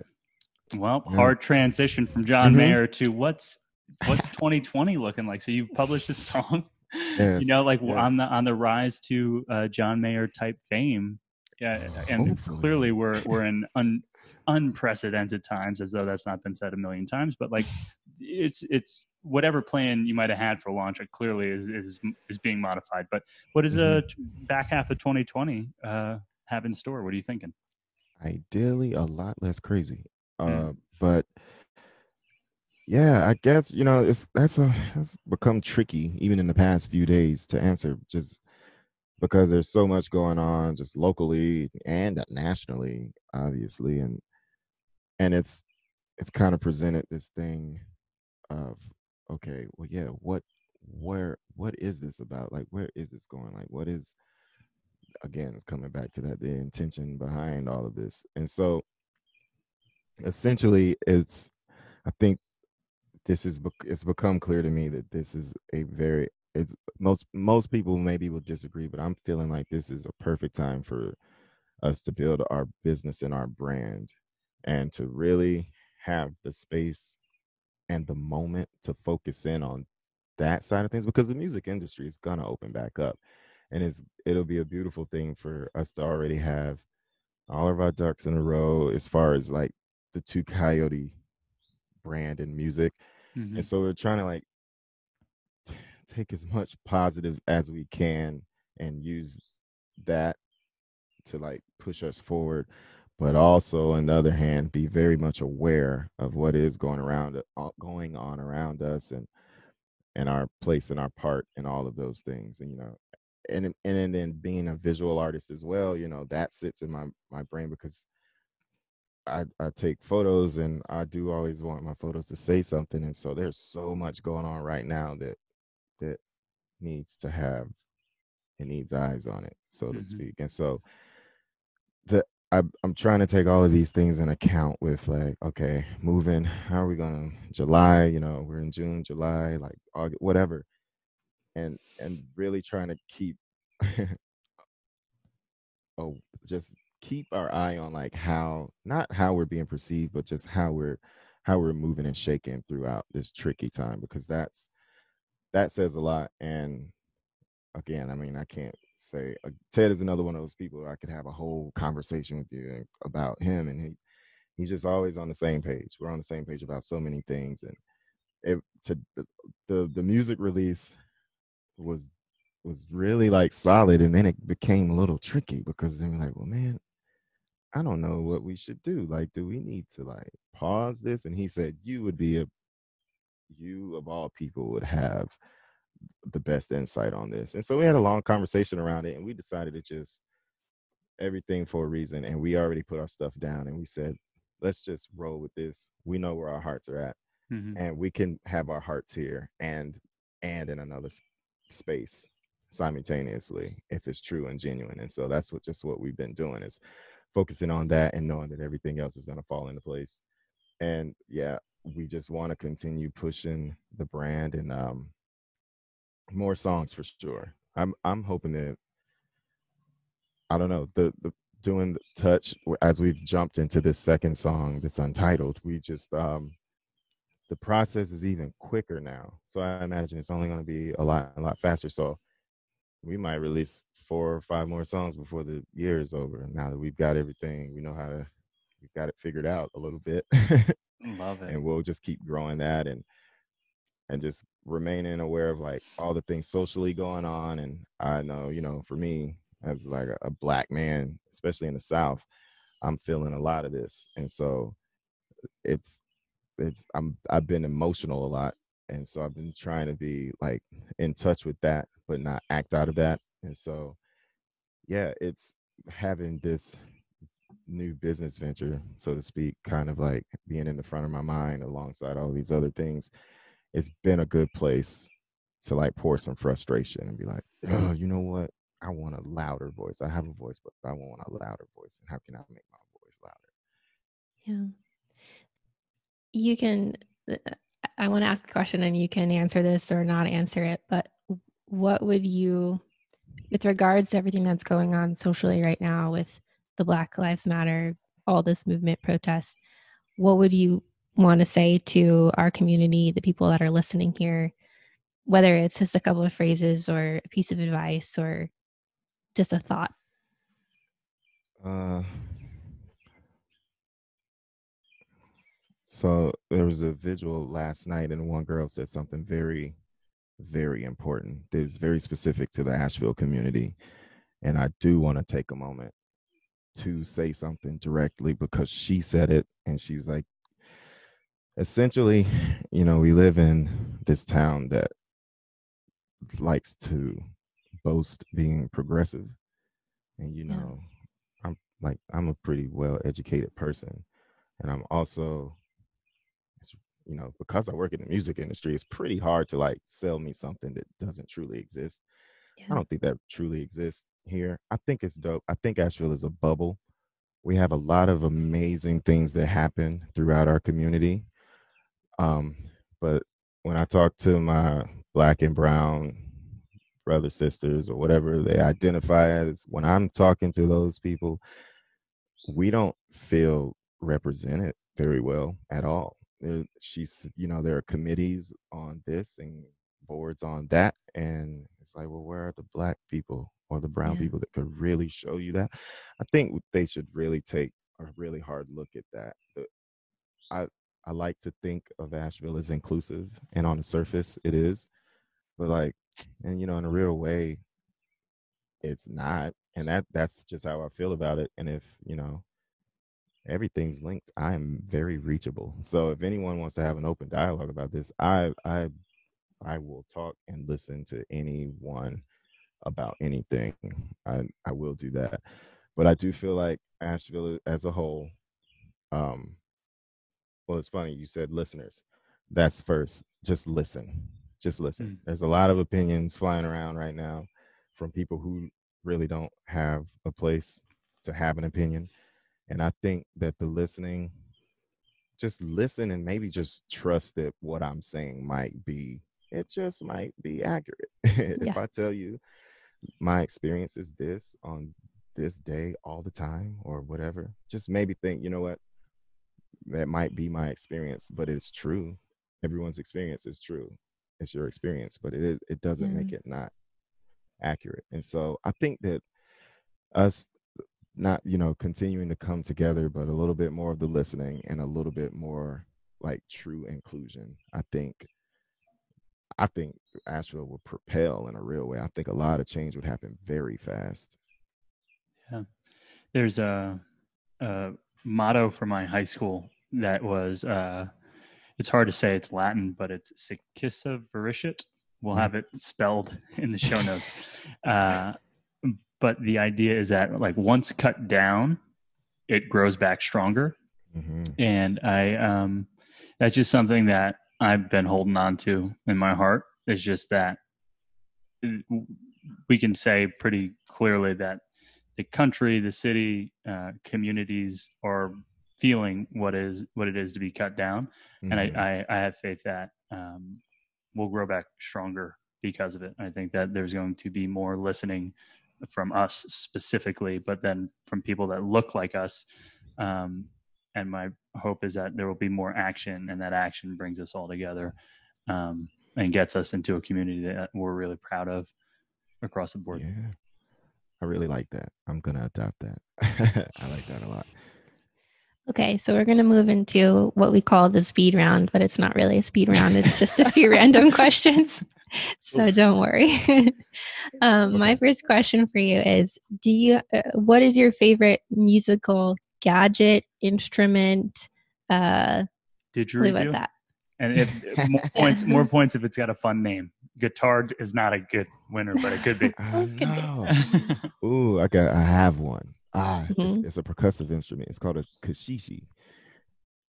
Well, Yeah. hard transition from John Mhm. Mayer to what's what's 2020 looking like. So you've published this song, you know, like yes. on the on the rise to uh, John Mayer type fame. Yeah, and Hopefully. clearly we're we're in un, unprecedented times, as though that's not been said a million times. But like, it's it's whatever plan you might have had for launch, it clearly is is is being modified. But what does uh back half of 2020 uh, have in store? What are you thinking? ideally a lot less crazy. Mm. Uh, but yeah, I guess you know it's that's a that's become tricky even in the past few days to answer just because there's so much going on just locally and nationally, obviously, and and it's it's kind of presented this thing of okay, well, yeah, what where what is this about? Like, where is this going? Like, what is again? It's coming back to that the intention behind all of this, and so essentially, it's I think this is it's become clear to me that this is a very it's most most people maybe will disagree, but I'm feeling like this is a perfect time for us to build our business and our brand and to really have the space and the moment to focus in on that side of things because the music industry is gonna open back up. And it's it'll be a beautiful thing for us to already have all of our ducks in a row as far as like the two coyote brand and music Mhm. and so we're trying to like t- take as much positive as we can and use that to like push us forward but also on the other hand be very much aware of what is going around uh, going on around us and and our place and our part in all of those things and you know and and and then being a visual artist as well you know that sits in my my brain because I, I take photos and I do always want my photos to say something. And so there's so much going on right now that that needs to have it needs eyes on it, so to Mhm. speak. And so the I, I'm trying to take all of these things in account with like, okay, moving, how are we gonna July, you know, we're in June, July, like August, whatever. And and really trying to keep oh just keep our eye on like how not how we're being perceived but just how we're how we're moving and shaking throughout this tricky time because that's that says a lot and again i mean i can't say uh, ted is another one of those people i could have a whole conversation with you about him and he he's just always on the same page. We're on the same page about so many things and it to the the, the music release was was really like solid and then it became a little tricky because then we're like well man i don't know what we should do like do we need to like pause this? And he said you would be a you of all people would have the best insight on this. And so we had a long conversation around it and we decided to just everything for a reason and we already put our stuff down and we said let's just roll with this. We know where our hearts are at Mhm. and we can have our hearts here and and in another space simultaneously if it's true and genuine. And so that's what just what we've been doing is focusing on that and knowing that everything else is going to fall into place and yeah we just want to continue pushing the brand and um more songs for sure i'm i'm hoping that i don't know the the doing the touch as we've jumped into this second song that's untitled we just um the process is even quicker now. So I imagine it's only going to be a lot, a lot faster. So we might release four or five more songs before the year is over. Now that we've got everything, we know how to, we've got it figured out a little bit, Love it. and we'll just keep growing that and and just remaining aware of like all the things socially going on. And I know, you know, for me as like a, a black man, especially in the South, I'm feeling a lot of this, and so it's it's I'm I've been emotional a lot and so I've been trying to be like in touch with that but not act out of that and so yeah it's having this new business venture so to speak kind of like being in the front of my mind alongside all these other things it's been a good place to like pour some frustration and be like oh you know what I want a louder voice I have a voice but I want a louder voice and how can I make my voice louder? Yeah. You can, uh, I want to ask a question and you can answer this or not answer it, but what would you, with regards to everything that's going on socially right now with the Black Lives Matter, all this movement protest, what would you want to say to our community, the people that are listening here, whether it's just a couple of phrases or a piece of advice or just a thought? Uh, so there was a visual last night, and one girl said something very, very important. That's very specific to the Asheville community, and I do want to take a moment to say something directly because she said it, and she's like, essentially, you know, we live in this town that likes to boast being progressive, and you Yeah. know, I'm like I'm a pretty well educated person, and I'm also, you know, because I work in the music industry, it's pretty hard to like sell me something that doesn't truly exist. Yeah. I don't think that truly exists here. I think it's dope. I think Asheville is a bubble. We have a lot of amazing things that happen throughout our community. Um, but when I talk to my black and brown brothers, sisters, or whatever they identify as, when I'm talking to those people, we don't feel represented very well at all. There, she's, you know, there are committees on this and boards on that, and it's like, well, where are the black people or the brown Yeah. people that could really show you that? I think they should really take a really hard look at that. The- I I like to think of Asheville as inclusive, and on the surface, it is, but like, and you know, in a real way, it's not, and that that's just how I feel about it. And if you know, everything's linked, I am very reachable. So if anyone wants to have an open dialogue about this, I I I will talk and listen to anyone about anything. I I will do that. But I do feel like Asheville as a whole, um, well, it's funny you said listeners. That's first. Just listen. Just listen. Mm. There's a lot of opinions flying around right now from people who really don't have a place to have an opinion. And I think that the listening, just listen and maybe just trust that what I'm saying might be, it just might be accurate. if Yeah. I tell you my experience is this on this day all the time or whatever, just maybe think, you know what, that might be my experience, but it's true. Everyone's experience is true. It's your experience, but it is, it doesn't make it not accurate. And so I think that us not, you know, continuing to come together, but a little bit more of the listening and a little bit more like true inclusion. I think I think Asheville would propel in a real way. I think a lot of change would happen very fast. Yeah. There's a, a motto for my high school that was uh, it's hard to say it's Latin, but it's Succisa Virescit. We'll have it spelled in the show notes. Uh, but the idea is that like once cut down, it grows back stronger. hmm And I um that's just something that I've been holding on to in my heart. Is just that uh, we can say pretty clearly that the country, the city, uh, communities are feeling what is what it is to be cut down, and Mm-hmm. I, I I have faith that um, we'll grow back stronger because of it. I think that there's going to be more listening from us specifically, but then from people that look like us. Um, and my hope is that there will be more action, and that action brings us all together um, and gets us into a community that we're really proud of across the board. Yeah. I really like that. I'm gonna adopt that. I like that a lot. Okay, so we're going to move into what we call the speed round, but it's not really a speed round. It's just a few random questions. So don't worry. um, my first question for you is do you uh, what is your favorite musical gadget, instrument, uh leave it Didgeridoo. at that. And if more points, more points if it's got a fun name. Guitar is not a good winner, but it could be. I It could be. know. Ooh, I got I have one. Ah, it's, Mhm. it's a percussive instrument. It's called a caxixi.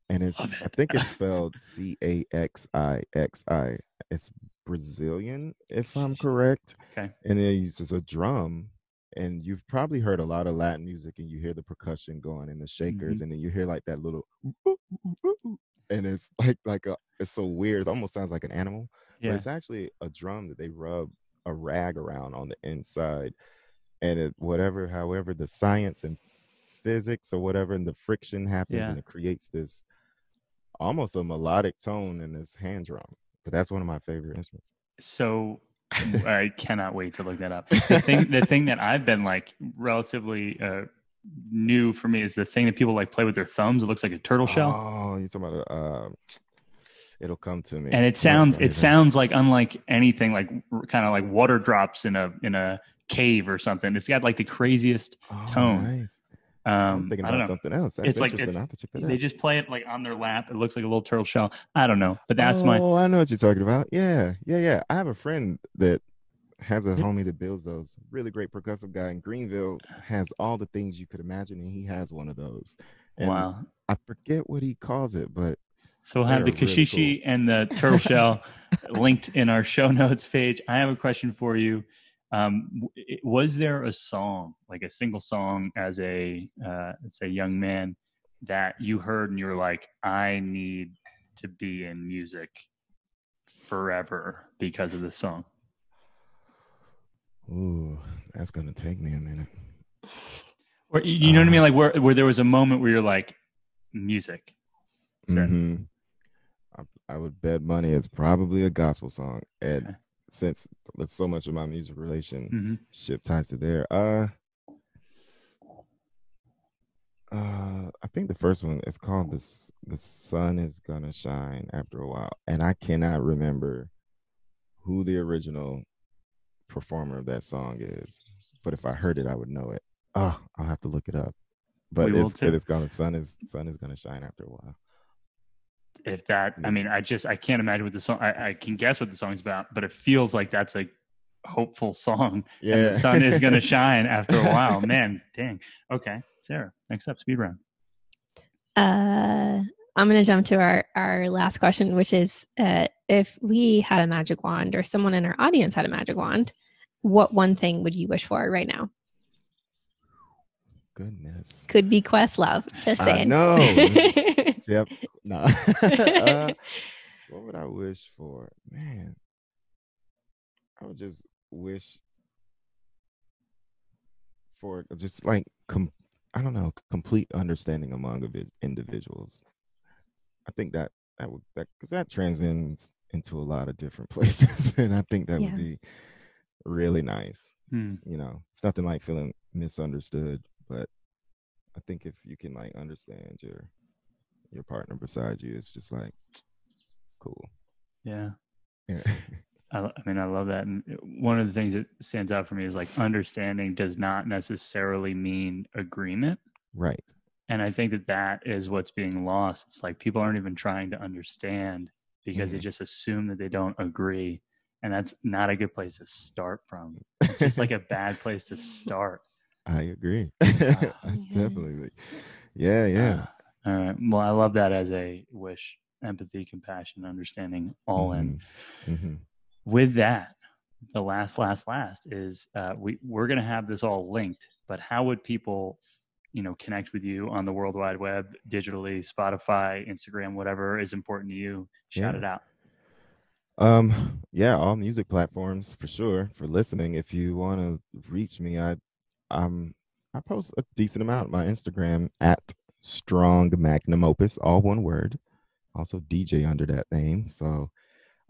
And it's I think it's spelled C A X I X I. It's Brazilian, if I'm correct. Okay. And it uses a drum and you've probably heard a lot of Latin music, and you hear the percussion going and the shakers, Mm-hmm. and then you hear like that little, and it's like like a it's so weird. It almost sounds like an animal, but it's actually a drum that they rub a rag around on the inside, and it whatever, however, the science and physics or whatever, and the friction happens, Yeah. and it creates this almost a melodic tone in this hand drum. But that's one of my favorite instruments. So I cannot wait to look that up. The thing, the thing that I've been like relatively uh, new for me is the thing that people like play with their thumbs. It looks like a turtle shell, Oh, you're talking about uh, it'll come to me. and it sounds it sounds like unlike anything, like kind of like water drops in a in a cave or something. It's got like the craziest. Oh, tone. Nice. I'm Um, thinking I about don't know. something else. That's It's like- it's- I have to check that They out. just play it like on their lap. It looks like a little turtle shell. I don't know, but that's my Oh, I know what you're talking about. Yeah, yeah, yeah. I have a friend that has a Yep. homie that builds those. Really great percussive guy in Greenville. Has all the things you could imagine, and he has one of those. And wow. I forget what he calls it, but So we'll have the are really caxixi and the turtle shell linked in our show notes page. I have a question for you. Um, was there a song, like a single song, as a uh, let's say young man, that you heard and you were like, I need to be in music forever because of this song? ooh, that's gonna take me a minute. Or you know what I mean? Uh. Like where where there was a moment where you're like, music. Mhm. I, I would bet money it's probably a gospel song, and Okay. Since with so much of my music relation Mhm. ties to there. Uh, uh, I think the first one is called "the the sun is gonna shine" after a while, and I cannot remember who the original performer of that song is. But if I heard it, I would know it. Oh, I'll have to look it up. But We it's it is gonna sun is sun is gonna shine after a while. If that i mean i just i can't imagine what the song I, I can guess what the song's about but it feels like that's a hopeful song and the sun is going to shine after a while man dang okay sarah next up speed round Uh, I'm going to jump to our, our last question, which is uh, if we had a magic wand or someone in our audience had a magic wand, what one thing would you wish for right now? Goodness. Could be Questlove Just I saying. know. Yep. No. uh, what would I wish for? Man, I would just wish for just like com- I don't know, complete understanding among invi- individuals. I think that that would that because that transcends into a lot of different places, and I think that Yeah. would be really nice. Hmm. You know, it's nothing like feeling misunderstood, but I think if you can like understand your your partner beside you, it's just like cool. yeah Yeah. I, I mean i love that and one of the things that stands out for me is like understanding does not necessarily mean agreement right. and i think that that is what's being lost it's like people aren't even trying to understand because they Mhm. just assume that they don't agree and that's not a good place to start from it's just like a bad place to start I agree. Ah. Definitely. Yeah, yeah. Uh, all right well i love that as a wish empathy compassion understanding all in Mhm. Mhm. with that the last last last is uh, we we're going to have this all linked but how would people you know connect with you on the world wide web digitally spotify instagram whatever is important to you shout Yeah. it out Um, yeah, all music platforms for sure for listening. If you want to reach me, I um I post a decent amount. My Instagram at strong magnum opus, all one word. Also DJ under that name. So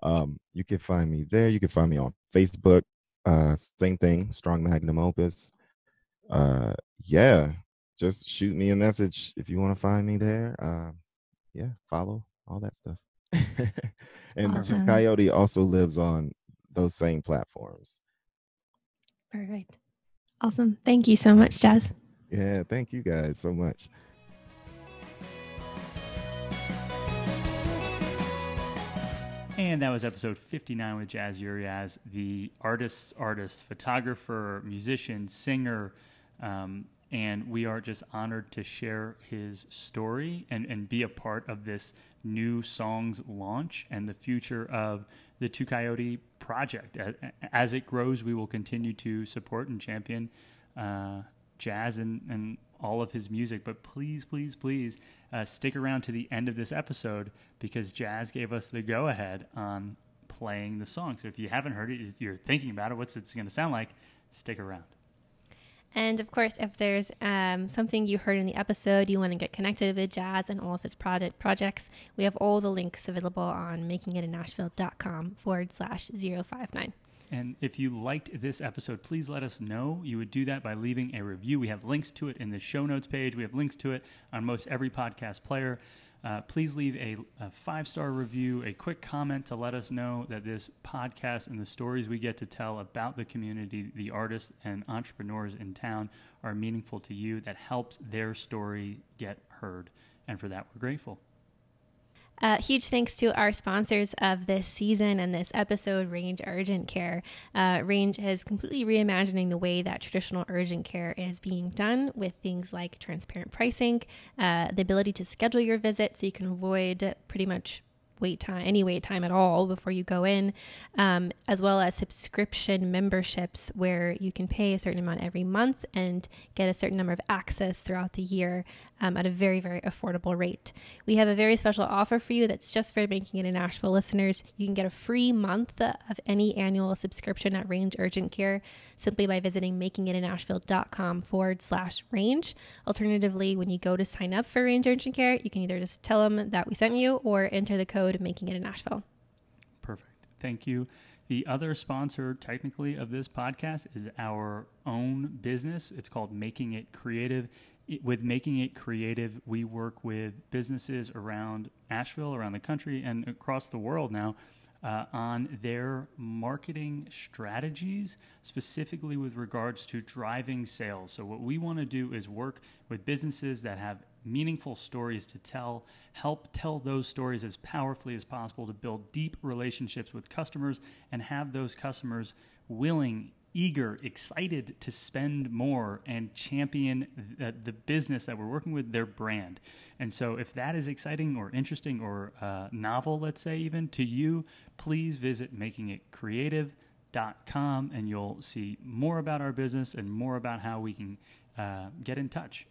um you can find me there. You can find me on Facebook. Uh same thing, strong magnum opus. Uh yeah, just shoot me a message if you want to find me there. Um yeah, follow all that stuff. and Two Coyote also lives on those same platforms. Perfect. Awesome. Thank you so much, Jaze. Yeah, thank you guys so much. And that was episode 59 with Jaze Uries, the artist's artist, photographer, musician, singer. Um, and we are just honored to share his story and, and be a part of this new songs launch and the future of the Two Coyote project. As it grows, we will continue to support and champion uh, Jaze and, and all of his music. But please, please, please uh, stick around to the end of this episode because Jaze gave us the go ahead on playing the song. So if you haven't heard it, you're thinking about it, what's it going to sound like? Stick around. And of course, if there's um, something you heard in the episode, you want to get connected with Jaze and all of his project projects, we have all the links available on makingitinasheville.com forward slash 059. And if you liked this episode, please let us know. You would do that by leaving a review. We have links to it in the show notes page. We have links to it on most every podcast player. Uh, please leave a, a five star review, a quick comment to let us know that this podcast and the stories we get to tell about the community, the artists and entrepreneurs in town are meaningful to you, that helps their story get heard. And for that, we're grateful. Uh, huge thanks to our sponsors of this season and this episode, Range Urgent Care. Uh, Range is completely reimagining the way that traditional urgent care is being done with things like transparent pricing, uh, the ability to schedule your visit so you can avoid pretty much wait time, any wait time at all before you go in, um, as well as subscription memberships where you can pay a certain amount every month and get a certain number of access throughout the year um, at a very, very affordable rate. We have a very special offer for you that's just for Making It in Asheville listeners. You can get a free month of any annual subscription at Range Urgent Care simply by visiting makingitinasheville.com forward slash range. Alternatively, when you go to sign up for Range Urgent Care, you can either just tell them that we sent you or enter the code Of making It in Asheville. Perfect. Thank you. The other sponsor, technically, of this podcast is our own business. It's called Making It Creative with making it creative, we work with businesses around Asheville, around the country, and across the world now uh, on their marketing strategies, specifically with regards to driving sales. So, what we want to do is work with businesses that have meaningful stories to tell, help tell those stories as powerfully as possible to build deep relationships with customers and have those customers willing eager, excited to spend more and champion the, the, business that we're working with, their brand. And so, if that is exciting or interesting or uh, novel, let's say, even to you, please visit makingitcreative.com and you'll see more about our business and more about how we can uh, get in touch.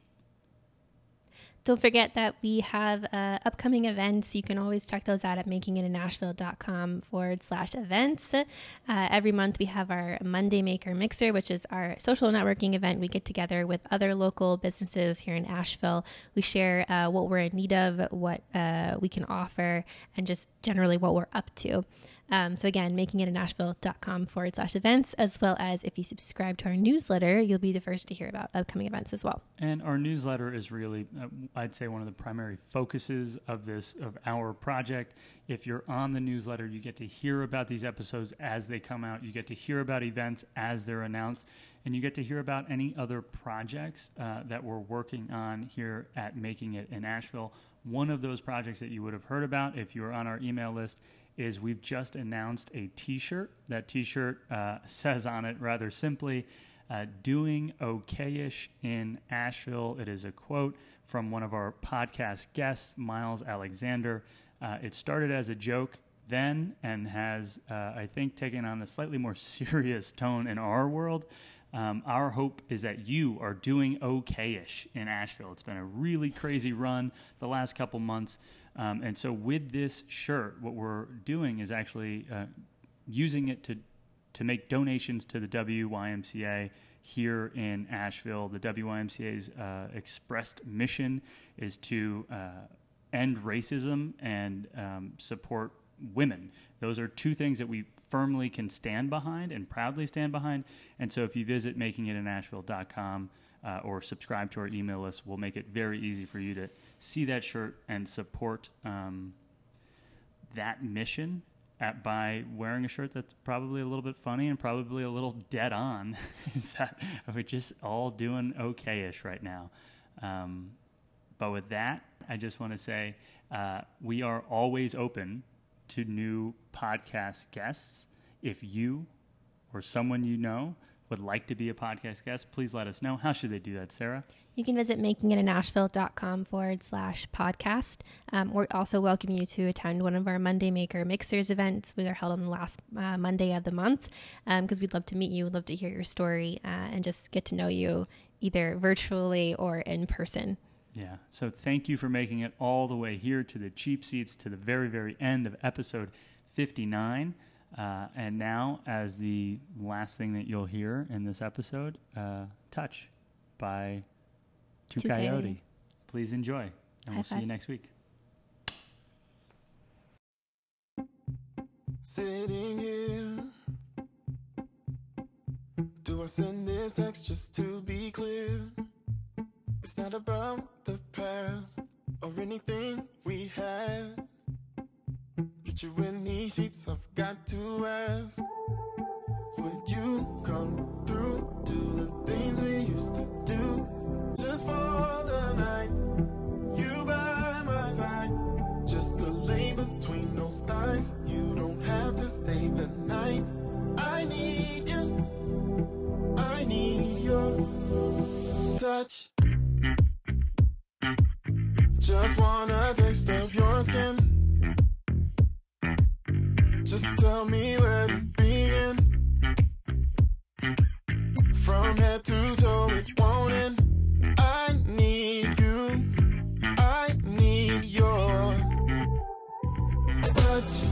Don't forget that we have uh, upcoming events. You can always check those out at makingitinasheville.com forward slash events. Uh, every month we have our Monday Maker Mixer, which is our social networking event. We get together with other local businesses here in Asheville. We share uh, what we're in need of, what uh, we can offer, and just generally what we're up to. Um, so again, makingitinasheville.com forward slash events, as well as if you subscribe to our newsletter, you'll be the first to hear about upcoming events as well. And our newsletter is really, uh, I'd say, one of the primary focuses of this of our project. If you're on the newsletter, you get to hear about these episodes as they come out. You get to hear about events as they're announced, and you get to hear about any other projects uh, that we're working on here at Making It in Asheville. One of those projects that you would have heard about if you were on our email list is we've just announced a T-shirt. That T-shirt uh, says on it rather simply, uh, "Doing okayish in Asheville." It is a quote from one of our podcast guests, Miles Alexander. Uh, it started as a joke then and has, uh, I think, taken on a slightly more serious tone in our world. Um, our hope is that you are doing okayish in Asheville. It's been a really crazy run the last couple months. Um, and so with this shirt, what we're doing is actually uh, using it to to make donations to the WYMCA here in Asheville. The WYMCA's uh, expressed mission is to uh, end racism and um, support women. Those are two things that we firmly can stand behind and proudly stand behind. And so if you visit makingitinasheville.com uh, or subscribe to our email list, we'll make it very easy for you to see that shirt and support um, that mission at, by wearing a shirt that's probably a little bit funny and probably a little dead on. that we're just all doing okay-ish right now. Um, but with that, I just want to say uh, we are always open to new podcast guests. If you or someone you know would like to be a podcast guest, please let us know. How should they do that, Sarah? You can visit makingitinasheville.com forward slash podcast. Um, we also welcome you to attend one of our Monday Maker Mixers events. We are held on the last uh, Monday of the month because um, we'd love to meet you, love to hear your story, uh, and just get to know you either virtually or in person. Yeah. So thank you for making it all the way here to the cheap seats to the very, very end of episode 59. Uh, and now, as the last thing that you'll hear in this episode, uh, Touch by Two, Two Coyote. Coyote. Please enjoy, and High we'll five. see you next week. Sitting here, do I send this text just to be clear? It's not about the past or anything we had. Get you in these sheets, I've got to ask. Would you come through, do the things we your skin. Just tell me where to begin. From head to toe, it won't end. I need you. I need your touch.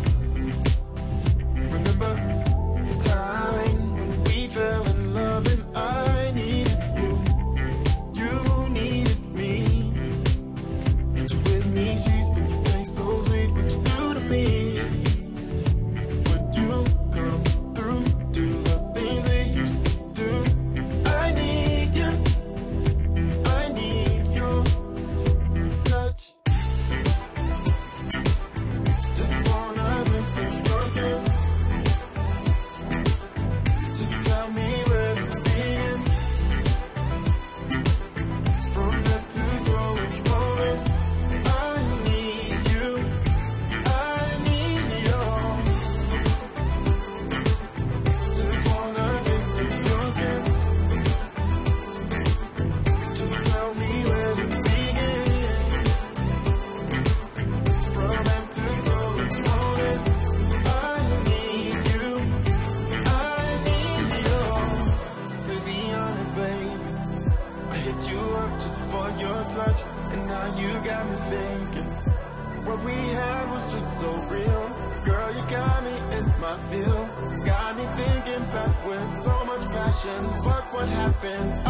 Fuck what happened.